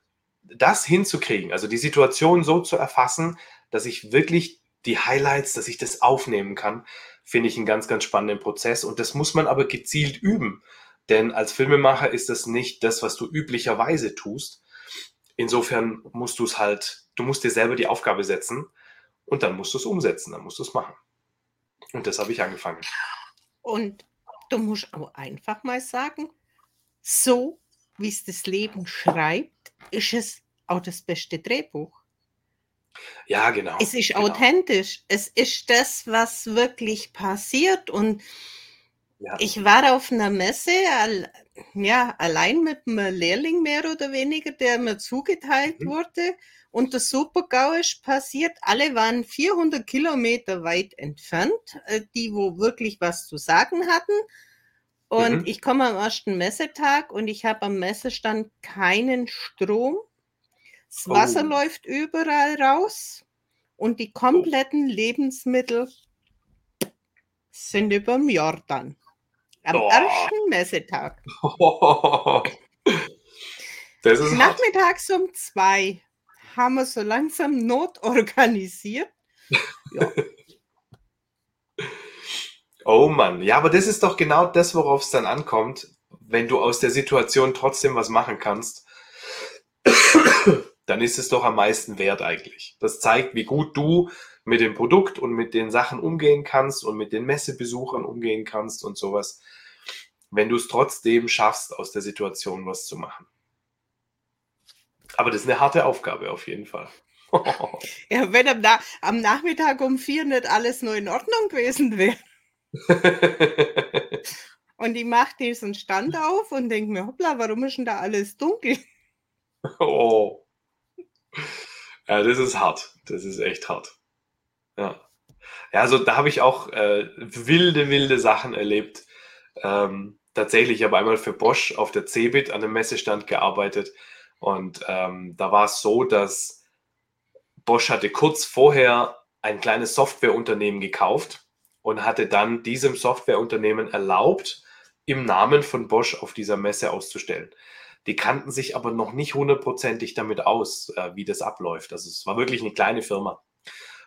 das hinzukriegen, also die Situation so zu erfassen, dass ich wirklich die Highlights, dass ich das aufnehmen kann, finde ich einen ganz, ganz spannenden Prozess. Und das muss man aber gezielt üben. Denn als Filmemacher ist das nicht das, was du üblicherweise tust. Insofern musst du es halt, du musst dir selber die Aufgabe setzen und dann musst du es umsetzen, dann musst du es machen. Und das habe ich angefangen. Und du musst auch einfach mal sagen, so wie es das Leben schreibt, ist es auch das beste Drehbuch. Ja, genau. Es ist genau. authentisch. Es ist das, was wirklich passiert. Und ja. ich war auf einer Messe, ja, allein mit einem Lehrling mehr oder weniger, der mir zugeteilt mhm. wurde. Und das Super-GAU ist passiert, alle waren 400 Kilometer weit entfernt, äh, die wo wirklich was zu sagen hatten. Und mhm. ich komme am ersten Messetag und ich habe am Messestand keinen Strom. Das Wasser oh. läuft überall raus und die kompletten Lebensmittel sind über dem Jordan. Am oh. ersten Messetag. Oh. <laughs> Das ist Nachmittags hart. um zwei haben wir so langsam Not organisiert. <laughs> Ja. Oh Mann, ja, aber das ist doch genau das, worauf es dann ankommt, wenn du aus der Situation trotzdem was machen kannst. dann ist es doch am meisten wert eigentlich. Das zeigt, wie gut du mit dem Produkt und mit den Sachen umgehen kannst und mit den Messebesuchern umgehen kannst und sowas, wenn du es trotzdem schaffst, aus der Situation was zu machen. Aber das ist eine harte Aufgabe auf jeden Fall. <laughs> ja, wenn am, Na am, Nachmittag um vier nicht alles nur in Ordnung gewesen wäre. <laughs> und ich mache diesen Stand auf und denke mir, hoppla, warum ist denn da alles dunkel? oh. Ja, das ist hart. Das ist echt hart. Ja. Ja, also da habe ich auch äh, wilde, wilde Sachen erlebt. Ähm, tatsächlich, ich habe einmal für Bosch auf der Cebit an einem Messestand gearbeitet und ähm, da war es so, dass Bosch hatte kurz vorher ein kleines Softwareunternehmen gekauft und hatte dann diesem Softwareunternehmen erlaubt, im Namen von Bosch auf dieser Messe auszustellen. Die kannten sich aber noch nicht hundertprozentig damit aus, äh, wie das abläuft. Also es war wirklich eine kleine Firma.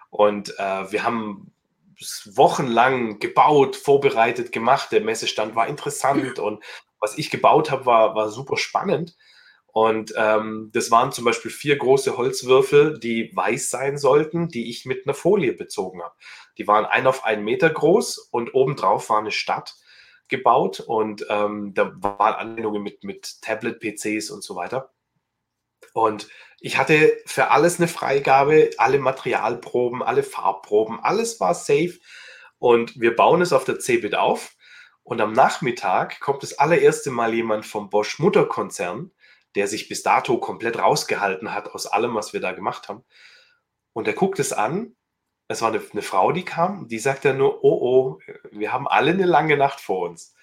Und äh, wir haben wochenlang gebaut, vorbereitet, gemacht. Der Messestand war interessant <laughs> und was ich gebaut habe, war, war super spannend. Und ähm, das waren zum Beispiel vier große Holzwürfel, die weiß sein sollten, die ich mit einer Folie bezogen habe. Die waren ein auf einen Meter groß und obendrauf war eine Stadt gebaut und ähm, da waren Anwendungen mit, mit Tablet-PCs und so weiter. Und ich hatte für alles eine Freigabe, alle Materialproben, alle Farbproben, alles war safe. Und wir bauen es auf der Cebit auf. Und am Nachmittag kommt das allererste Mal jemand vom Bosch Mutterkonzern der sich bis dato komplett rausgehalten hat aus allem, was wir da gemacht haben. Und er guckt es an. Es war eine, eine Frau, die kam, die sagt dann nur, oh, oh, wir haben alle eine lange Nacht vor uns.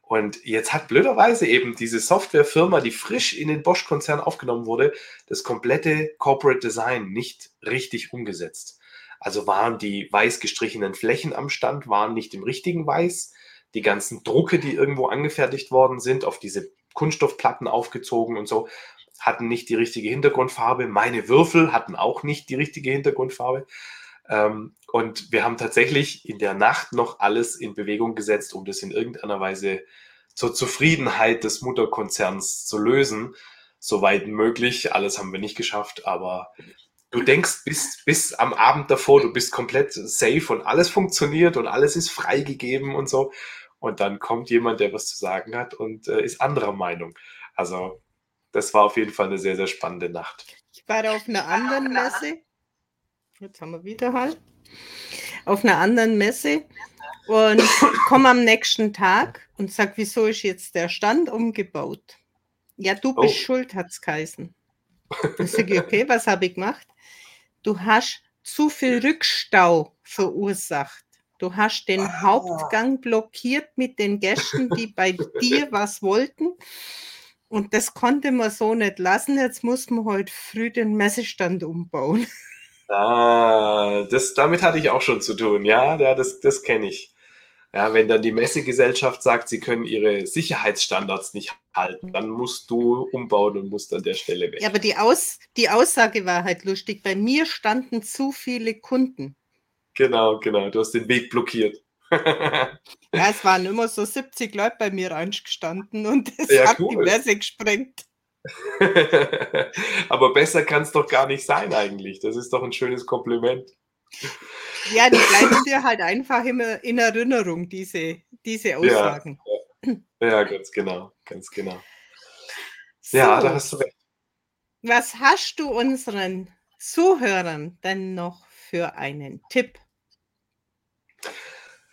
Und jetzt hat blöderweise eben diese Softwarefirma, die frisch in den Bosch-Konzern aufgenommen wurde, das komplette Corporate Design nicht richtig umgesetzt. Also waren die weiß gestrichenen Flächen am Stand, waren nicht im richtigen Weiß. Die ganzen Drucke, die irgendwo angefertigt worden sind, auf diese Kunststoffplatten aufgezogen und so, hatten nicht die richtige Hintergrundfarbe. Meine Würfel hatten auch nicht die richtige Hintergrundfarbe. Ähm, und wir haben tatsächlich in der Nacht noch alles in Bewegung gesetzt, um das in irgendeiner Weise zur Zufriedenheit des Mutterkonzerns zu lösen. Soweit möglich. Alles haben wir nicht geschafft, aber du denkst bis, bis am Abend davor, du bist komplett safe und alles funktioniert und alles ist freigegeben und so. Und dann kommt jemand, der was zu sagen hat und äh, ist anderer Meinung. Also das war auf jeden Fall eine sehr, sehr spannende Nacht. Ich war auf einer anderen Messe. Jetzt haben wir wieder halt. Auf einer anderen Messe und komme am nächsten Tag und sage, wieso ist jetzt der Stand umgebaut? Ja, du bist oh. schuld, hat es geheißen. Dann sage ich, okay, was habe ich gemacht? Du hast zu viel Rückstau verursacht. Du hast den ah. Hauptgang blockiert mit den Gästen, die bei dir <laughs> was wollten. Und das konnte man so nicht lassen. Jetzt muss man heute früh den Messestand umbauen. Ah, das, damit hatte ich auch schon zu tun. Ja, ja das, das kenne ich. Ja, wenn dann die Messegesellschaft sagt, sie können ihre Sicherheitsstandards nicht halten, dann musst du umbauen und musst an der Stelle weg. Ja, aber die, Aus, die Aussage war halt lustig. Bei mir standen zu viele Kunden. Genau, genau. Du hast den Weg blockiert. <laughs> ja, es waren immer so 70 Leute bei mir reingestanden und es ja, hat cool. die Messe gesprengt. <laughs> Aber besser kann es doch gar nicht sein eigentlich. Das ist doch ein schönes Kompliment. Ja, die bleiben dir halt einfach immer in Erinnerung, diese, diese Aussagen. Ja, ja. ja ganz genau, ganz genau. So, ja, da hast du recht. Was hast du unseren Zuhörern denn noch für einen Tipp?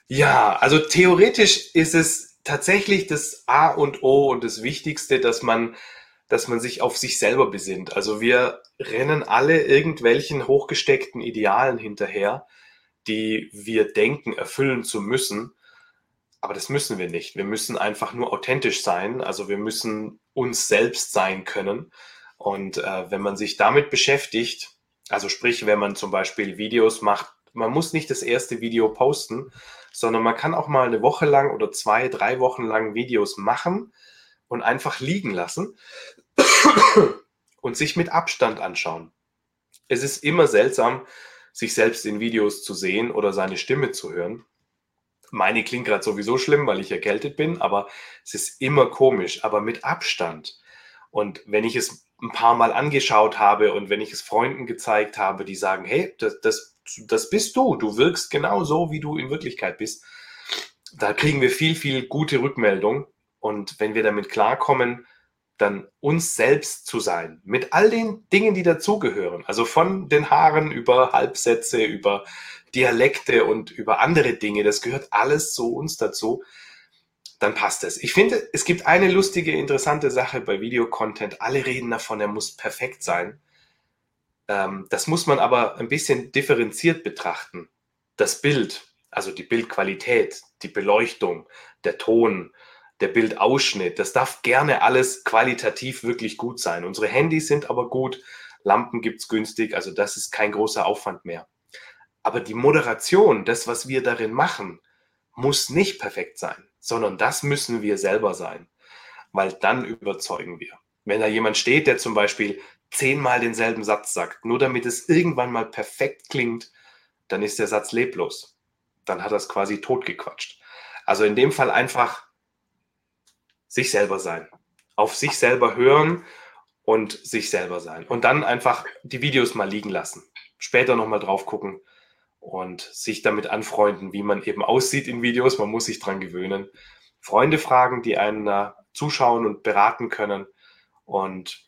Ja, also theoretisch ist es tatsächlich das A und O und das Wichtigste, dass man, dass man sich auf sich selber besinnt. Also wir rennen alle irgendwelchen hochgesteckten Idealen hinterher, die wir denken erfüllen zu müssen. Aber das müssen wir nicht. Wir müssen einfach nur authentisch sein. Also wir müssen uns selbst sein können. Und äh, wenn man sich damit beschäftigt, also sprich, wenn man zum Beispiel Videos macht man muss nicht das erste Video posten, sondern man kann auch mal eine Woche lang oder zwei, drei Wochen lang Videos machen und einfach liegen lassen und sich mit Abstand anschauen. Es ist immer seltsam, sich selbst in Videos zu sehen oder seine Stimme zu hören. Meine klingt gerade sowieso schlimm, weil ich erkältet bin, aber es ist immer komisch, aber mit Abstand. Und wenn ich es ein paar Mal angeschaut habe und wenn ich es Freunden gezeigt habe, die sagen, hey, das, das, das bist du, du wirkst genau so, wie du in Wirklichkeit bist, da kriegen wir viel, viel gute Rückmeldung. Und wenn wir damit klarkommen, dann uns selbst zu sein, mit all den Dingen, die dazugehören, also von den Haaren über Halbsätze, über Dialekte und über andere Dinge, das gehört alles zu uns dazu, dann passt es. Ich finde, es gibt eine lustige, interessante Sache bei Videocontent. Alle reden davon, er muss perfekt sein. Ähm, das muss man aber ein bisschen differenziert betrachten. Das Bild, also die Bildqualität, die Beleuchtung, der Ton, der Bildausschnitt, das darf gerne alles qualitativ wirklich gut sein. Unsere Handys sind aber gut, Lampen gibt es günstig, also das ist kein großer Aufwand mehr. Aber die Moderation, das, was wir darin machen, muss nicht perfekt sein, sondern das müssen wir selber sein, weil dann überzeugen wir. Wenn da jemand steht, der zum Beispiel zehnmal denselben Satz sagt, nur damit es irgendwann mal perfekt klingt, dann ist der Satz leblos. Dann hat er es quasi totgequatscht. Also in dem Fall einfach sich selber sein. Auf sich selber hören und sich selber sein. Und dann einfach die Videos mal liegen lassen. Später nochmal drauf gucken und sich damit anfreunden, wie man eben aussieht in Videos. Man muss sich dran gewöhnen. Freunde fragen, die einen da zuschauen und beraten können und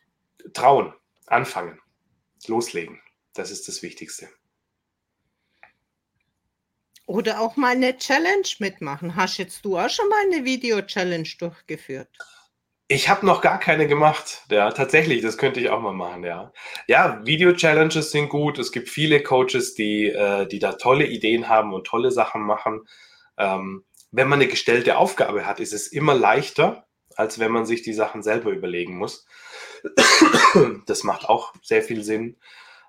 trauen, anfangen, loslegen. Das ist das Wichtigste. Oder auch mal eine Challenge mitmachen. Hast jetzt du auch schon mal eine Video-Challenge durchgeführt? Ich habe noch gar keine gemacht. Ja, tatsächlich, das könnte ich auch mal machen, ja. Ja, Video-Challenges sind gut. Es gibt viele Coaches, die, äh, die da tolle Ideen haben und tolle Sachen machen. Ähm, wenn man eine gestellte Aufgabe hat, ist es immer leichter, als wenn man sich die Sachen selber überlegen muss. Das macht auch sehr viel Sinn.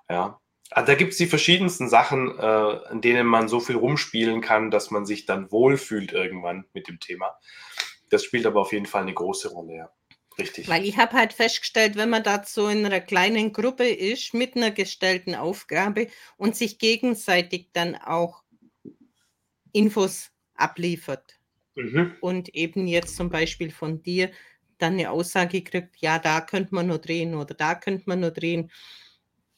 Ja. Also da gibt es die verschiedensten Sachen, äh, in denen man so viel rumspielen kann, dass man sich dann wohlfühlt irgendwann mit dem Thema. Das spielt aber auf jeden Fall eine große Rolle, ja. Richtig. Weil ich habe halt festgestellt, wenn man da so in einer kleinen Gruppe ist mit einer gestellten Aufgabe und sich gegenseitig dann auch Infos abliefert mhm. und eben jetzt zum Beispiel von dir dann eine Aussage kriegt, ja, da könnte man nur drehen oder da könnte man nur drehen,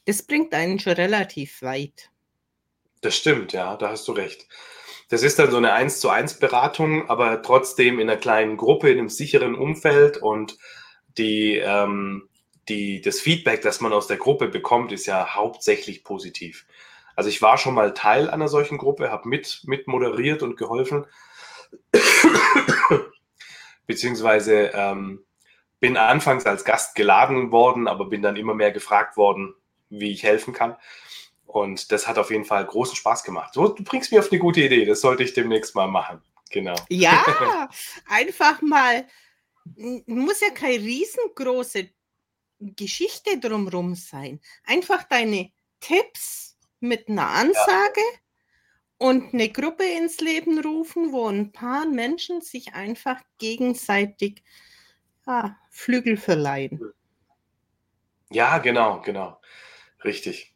das bringt einen schon relativ weit. Das stimmt, ja, da hast du recht. Das ist dann so eine 1 zu 1 Beratung, aber trotzdem in einer kleinen Gruppe, in einem sicheren Umfeld und die, ähm, die, das Feedback, das man aus der Gruppe bekommt, ist ja hauptsächlich positiv. Also ich war schon mal Teil einer solchen Gruppe, habe mit, mit moderiert und geholfen, <coughs> beziehungsweise ähm, bin anfangs als Gast geladen worden, aber bin dann immer mehr gefragt worden, wie ich helfen kann. Und das hat auf jeden Fall großen Spaß gemacht. So, du bringst mich auf eine gute Idee. Das sollte ich demnächst mal machen. Genau. Ja, <laughs> einfach mal. Muss ja keine riesengroße Geschichte drumherum sein. Einfach deine Tipps mit einer Ansage ja. und eine Gruppe ins Leben rufen, wo ein paar Menschen sich einfach gegenseitig ja, Flügel verleihen. Ja, genau, genau. Richtig.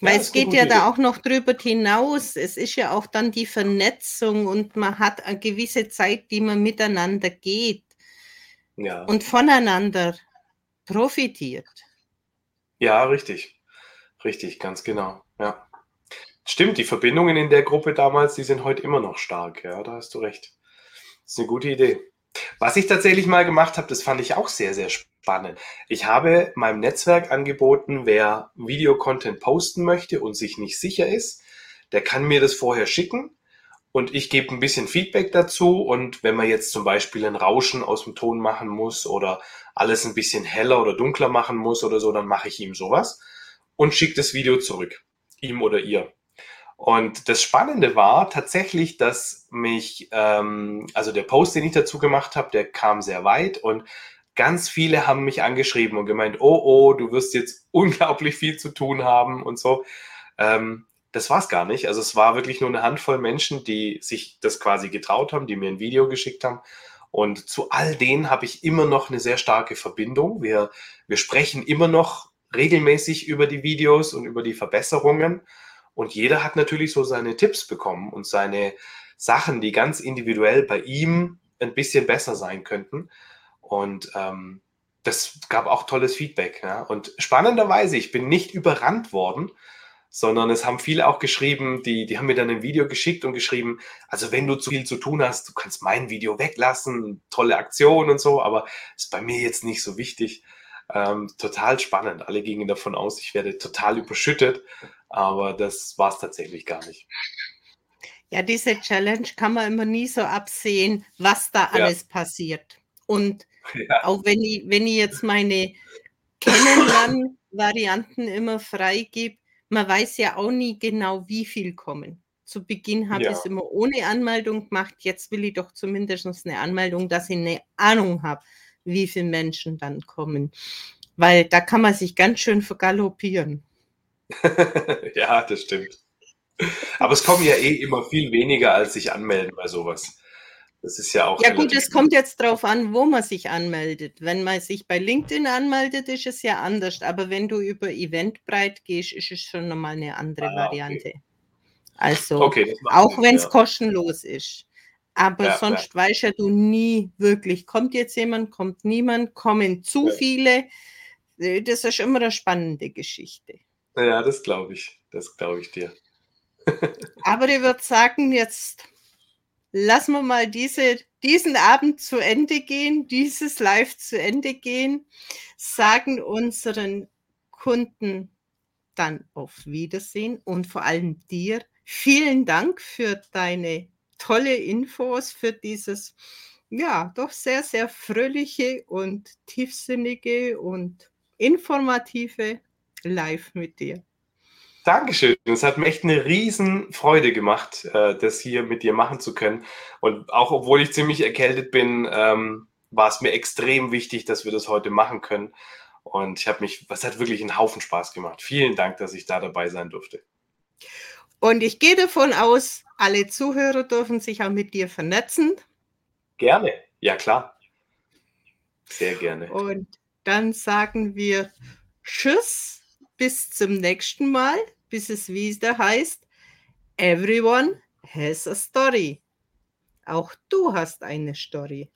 Weil ja, es geht ja Idee. da auch noch drüber hinaus. Es ist ja auch dann die Vernetzung und man hat eine gewisse Zeit, die man miteinander geht ja. und voneinander profitiert. Ja, richtig. Richtig, ganz genau. Ja. Stimmt, die Verbindungen in der Gruppe damals, die sind heute immer noch stark. Ja, da hast du recht. Das ist eine gute Idee. Was ich tatsächlich mal gemacht habe, das fand ich auch sehr, sehr spannend. Ich habe meinem Netzwerk angeboten, wer Videocontent posten möchte und sich nicht sicher ist, der kann mir das vorher schicken und ich gebe ein bisschen Feedback dazu. Und wenn man jetzt zum Beispiel ein Rauschen aus dem Ton machen muss oder alles ein bisschen heller oder dunkler machen muss oder so, dann mache ich ihm sowas und schicke das Video zurück, ihm oder ihr. Und das Spannende war tatsächlich, dass mich, ähm, also der Post, den ich dazu gemacht habe, der kam sehr weit und ganz viele haben mich angeschrieben und gemeint, oh, oh, du wirst jetzt <laughs> unglaublich viel zu tun haben und so. Ähm, das war es gar nicht. Also es war wirklich nur eine Handvoll Menschen, die sich das quasi getraut haben, die mir ein Video geschickt haben. Und zu all denen habe ich immer noch eine sehr starke Verbindung. Wir, wir sprechen immer noch regelmäßig über die Videos und über die Verbesserungen. Und jeder hat natürlich so seine Tipps bekommen und seine Sachen, die ganz individuell bei ihm ein bisschen besser sein könnten. Und ähm, das gab auch tolles Feedback. Ja? Und spannenderweise, ich bin nicht überrannt worden, sondern es haben viele auch geschrieben, die, die haben mir dann ein Video geschickt und geschrieben, also wenn du zu viel zu tun hast, du kannst mein Video weglassen, tolle Aktion und so, aber ist bei mir jetzt nicht so wichtig. Ähm, total spannend. Alle gingen davon aus, ich werde total überschüttet, aber das war es tatsächlich gar nicht. Ja, diese Challenge kann man immer nie so absehen, was da alles ja. passiert. Und <laughs> ja. auch wenn ich, wenn ich jetzt meine Kennenlernen-Varianten immer freigebe, man weiß ja auch nie genau, wie viel kommen. Zu Beginn habe ja. ich es immer ohne Anmeldung gemacht. Jetzt will ich doch zumindest eine Anmeldung, dass ich eine Ahnung habe, wie viele Menschen dann kommen. Weil da kann man sich ganz schön vergaloppieren. <laughs> ja, das stimmt. Aber es kommen ja eh immer viel weniger, als sich anmelden bei sowas. Das ist ja auch. Ja, gut, es kommt jetzt darauf an, wo man sich anmeldet. Wenn man sich bei LinkedIn anmeldet, ist es ja anders. Aber wenn du über Eventbrite gehst, ist es schon nochmal eine andere ah, Variante. Okay. Also, okay, auch wenn es ja. kostenlos ist. Aber ja, sonst ja. weißt ja du nie wirklich, kommt jetzt jemand, kommt niemand, kommen zu viele. Äh, das ist immer eine spannende Geschichte. Ja, das glaube ich. Das glaube ich dir. Aber ich würde sagen, jetzt lassen wir mal diese, diesen Abend zu Ende gehen, dieses Live zu Ende gehen, sagen unseren Kunden dann auf Wiedersehen und vor allem dir vielen Dank für deine tolle Infos, für dieses ja doch sehr, sehr fröhliche und tiefsinnige und informative Live mit dir. Dankeschön. Es hat mir echt eine riesen Freude gemacht, äh, das hier mit dir machen zu können. Und auch obwohl ich ziemlich erkältet bin, ähm, war es mir extrem wichtig, dass wir das heute machen können. Und ich habe mich, was hat wirklich einen Haufen Spaß gemacht. Vielen Dank, dass ich da dabei sein durfte. Und ich gehe davon aus, alle Zuhörer dürfen sich auch mit dir vernetzen. Gerne, ja klar. Sehr gerne. Und dann sagen wir Tschüss, bis zum nächsten Mal bis es wieder heißt, Everyone has a story. Auch du hast eine Story.